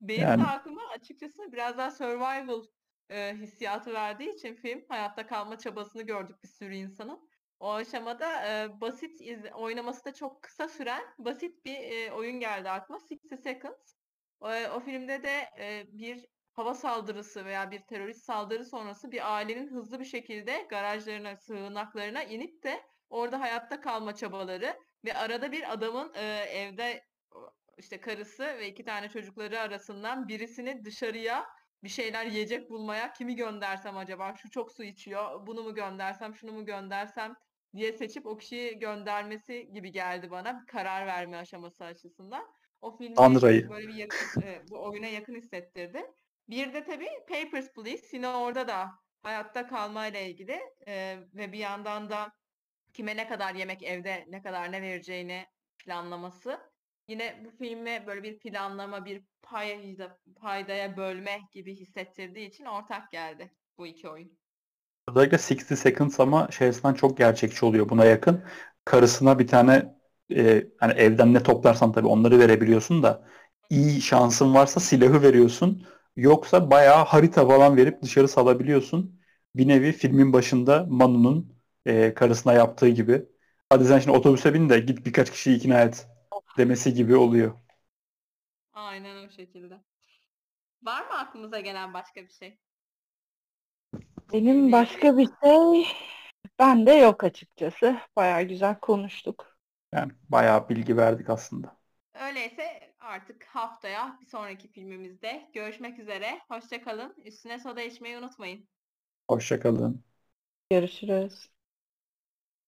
Benim Yani- de aklıma açıkçası biraz daha survival e, hissiyatı verdiği için film hayatta kalma çabasını gördük bir sürü insanın. O aşamada e, basit iz- oynaması da çok kısa süren basit bir e, oyun geldi aklıma. 60 Seconds. O, o filmde de e, bir hava saldırısı veya bir terörist saldırı sonrası bir ailenin hızlı bir şekilde garajlarına, sığınaklarına inip de orada hayatta kalma çabaları ve arada bir adamın e, evde işte karısı ve iki tane çocukları arasından birisini dışarıya bir şeyler yiyecek bulmaya kimi göndersem acaba şu çok su içiyor bunu mu göndersem şunu mu göndersem diye seçip o kişiyi göndermesi gibi geldi bana bir karar verme aşaması açısından. O filmi böyle bir yakın, e, bu oyuna yakın hissettirdi. Bir de tabii Papers, Please yine orada da hayatta kalmayla ilgili e, ve bir yandan da kime ne kadar yemek evde ne kadar ne vereceğini planlaması. Yine bu filme böyle bir planlama, bir payda, paydaya bölme gibi hissettirdiği için ortak geldi bu iki oyun. Özellikle 60 Seconds ama şey açısından çok gerçekçi oluyor buna yakın. Karısına bir tane e, hani evden ne toplarsan tabii onları verebiliyorsun da iyi şansın varsa silahı veriyorsun. Yoksa bayağı harita falan verip dışarı salabiliyorsun. Bir nevi filmin başında Manu'nun e, karısına yaptığı gibi. Hadi sen şimdi otobüse bin de git birkaç kişiyi ikna et demesi gibi oluyor. Aynen o şekilde. Var mı aklımıza gelen başka bir şey? Benim başka bir şey bende yok açıkçası. Bayağı güzel konuştuk. Yani bayağı bilgi verdik aslında. Öyleyse artık haftaya bir sonraki filmimizde görüşmek üzere. Hoşça kalın. Üstüne soda içmeyi unutmayın. Hoşça kalın. Görüşürüz.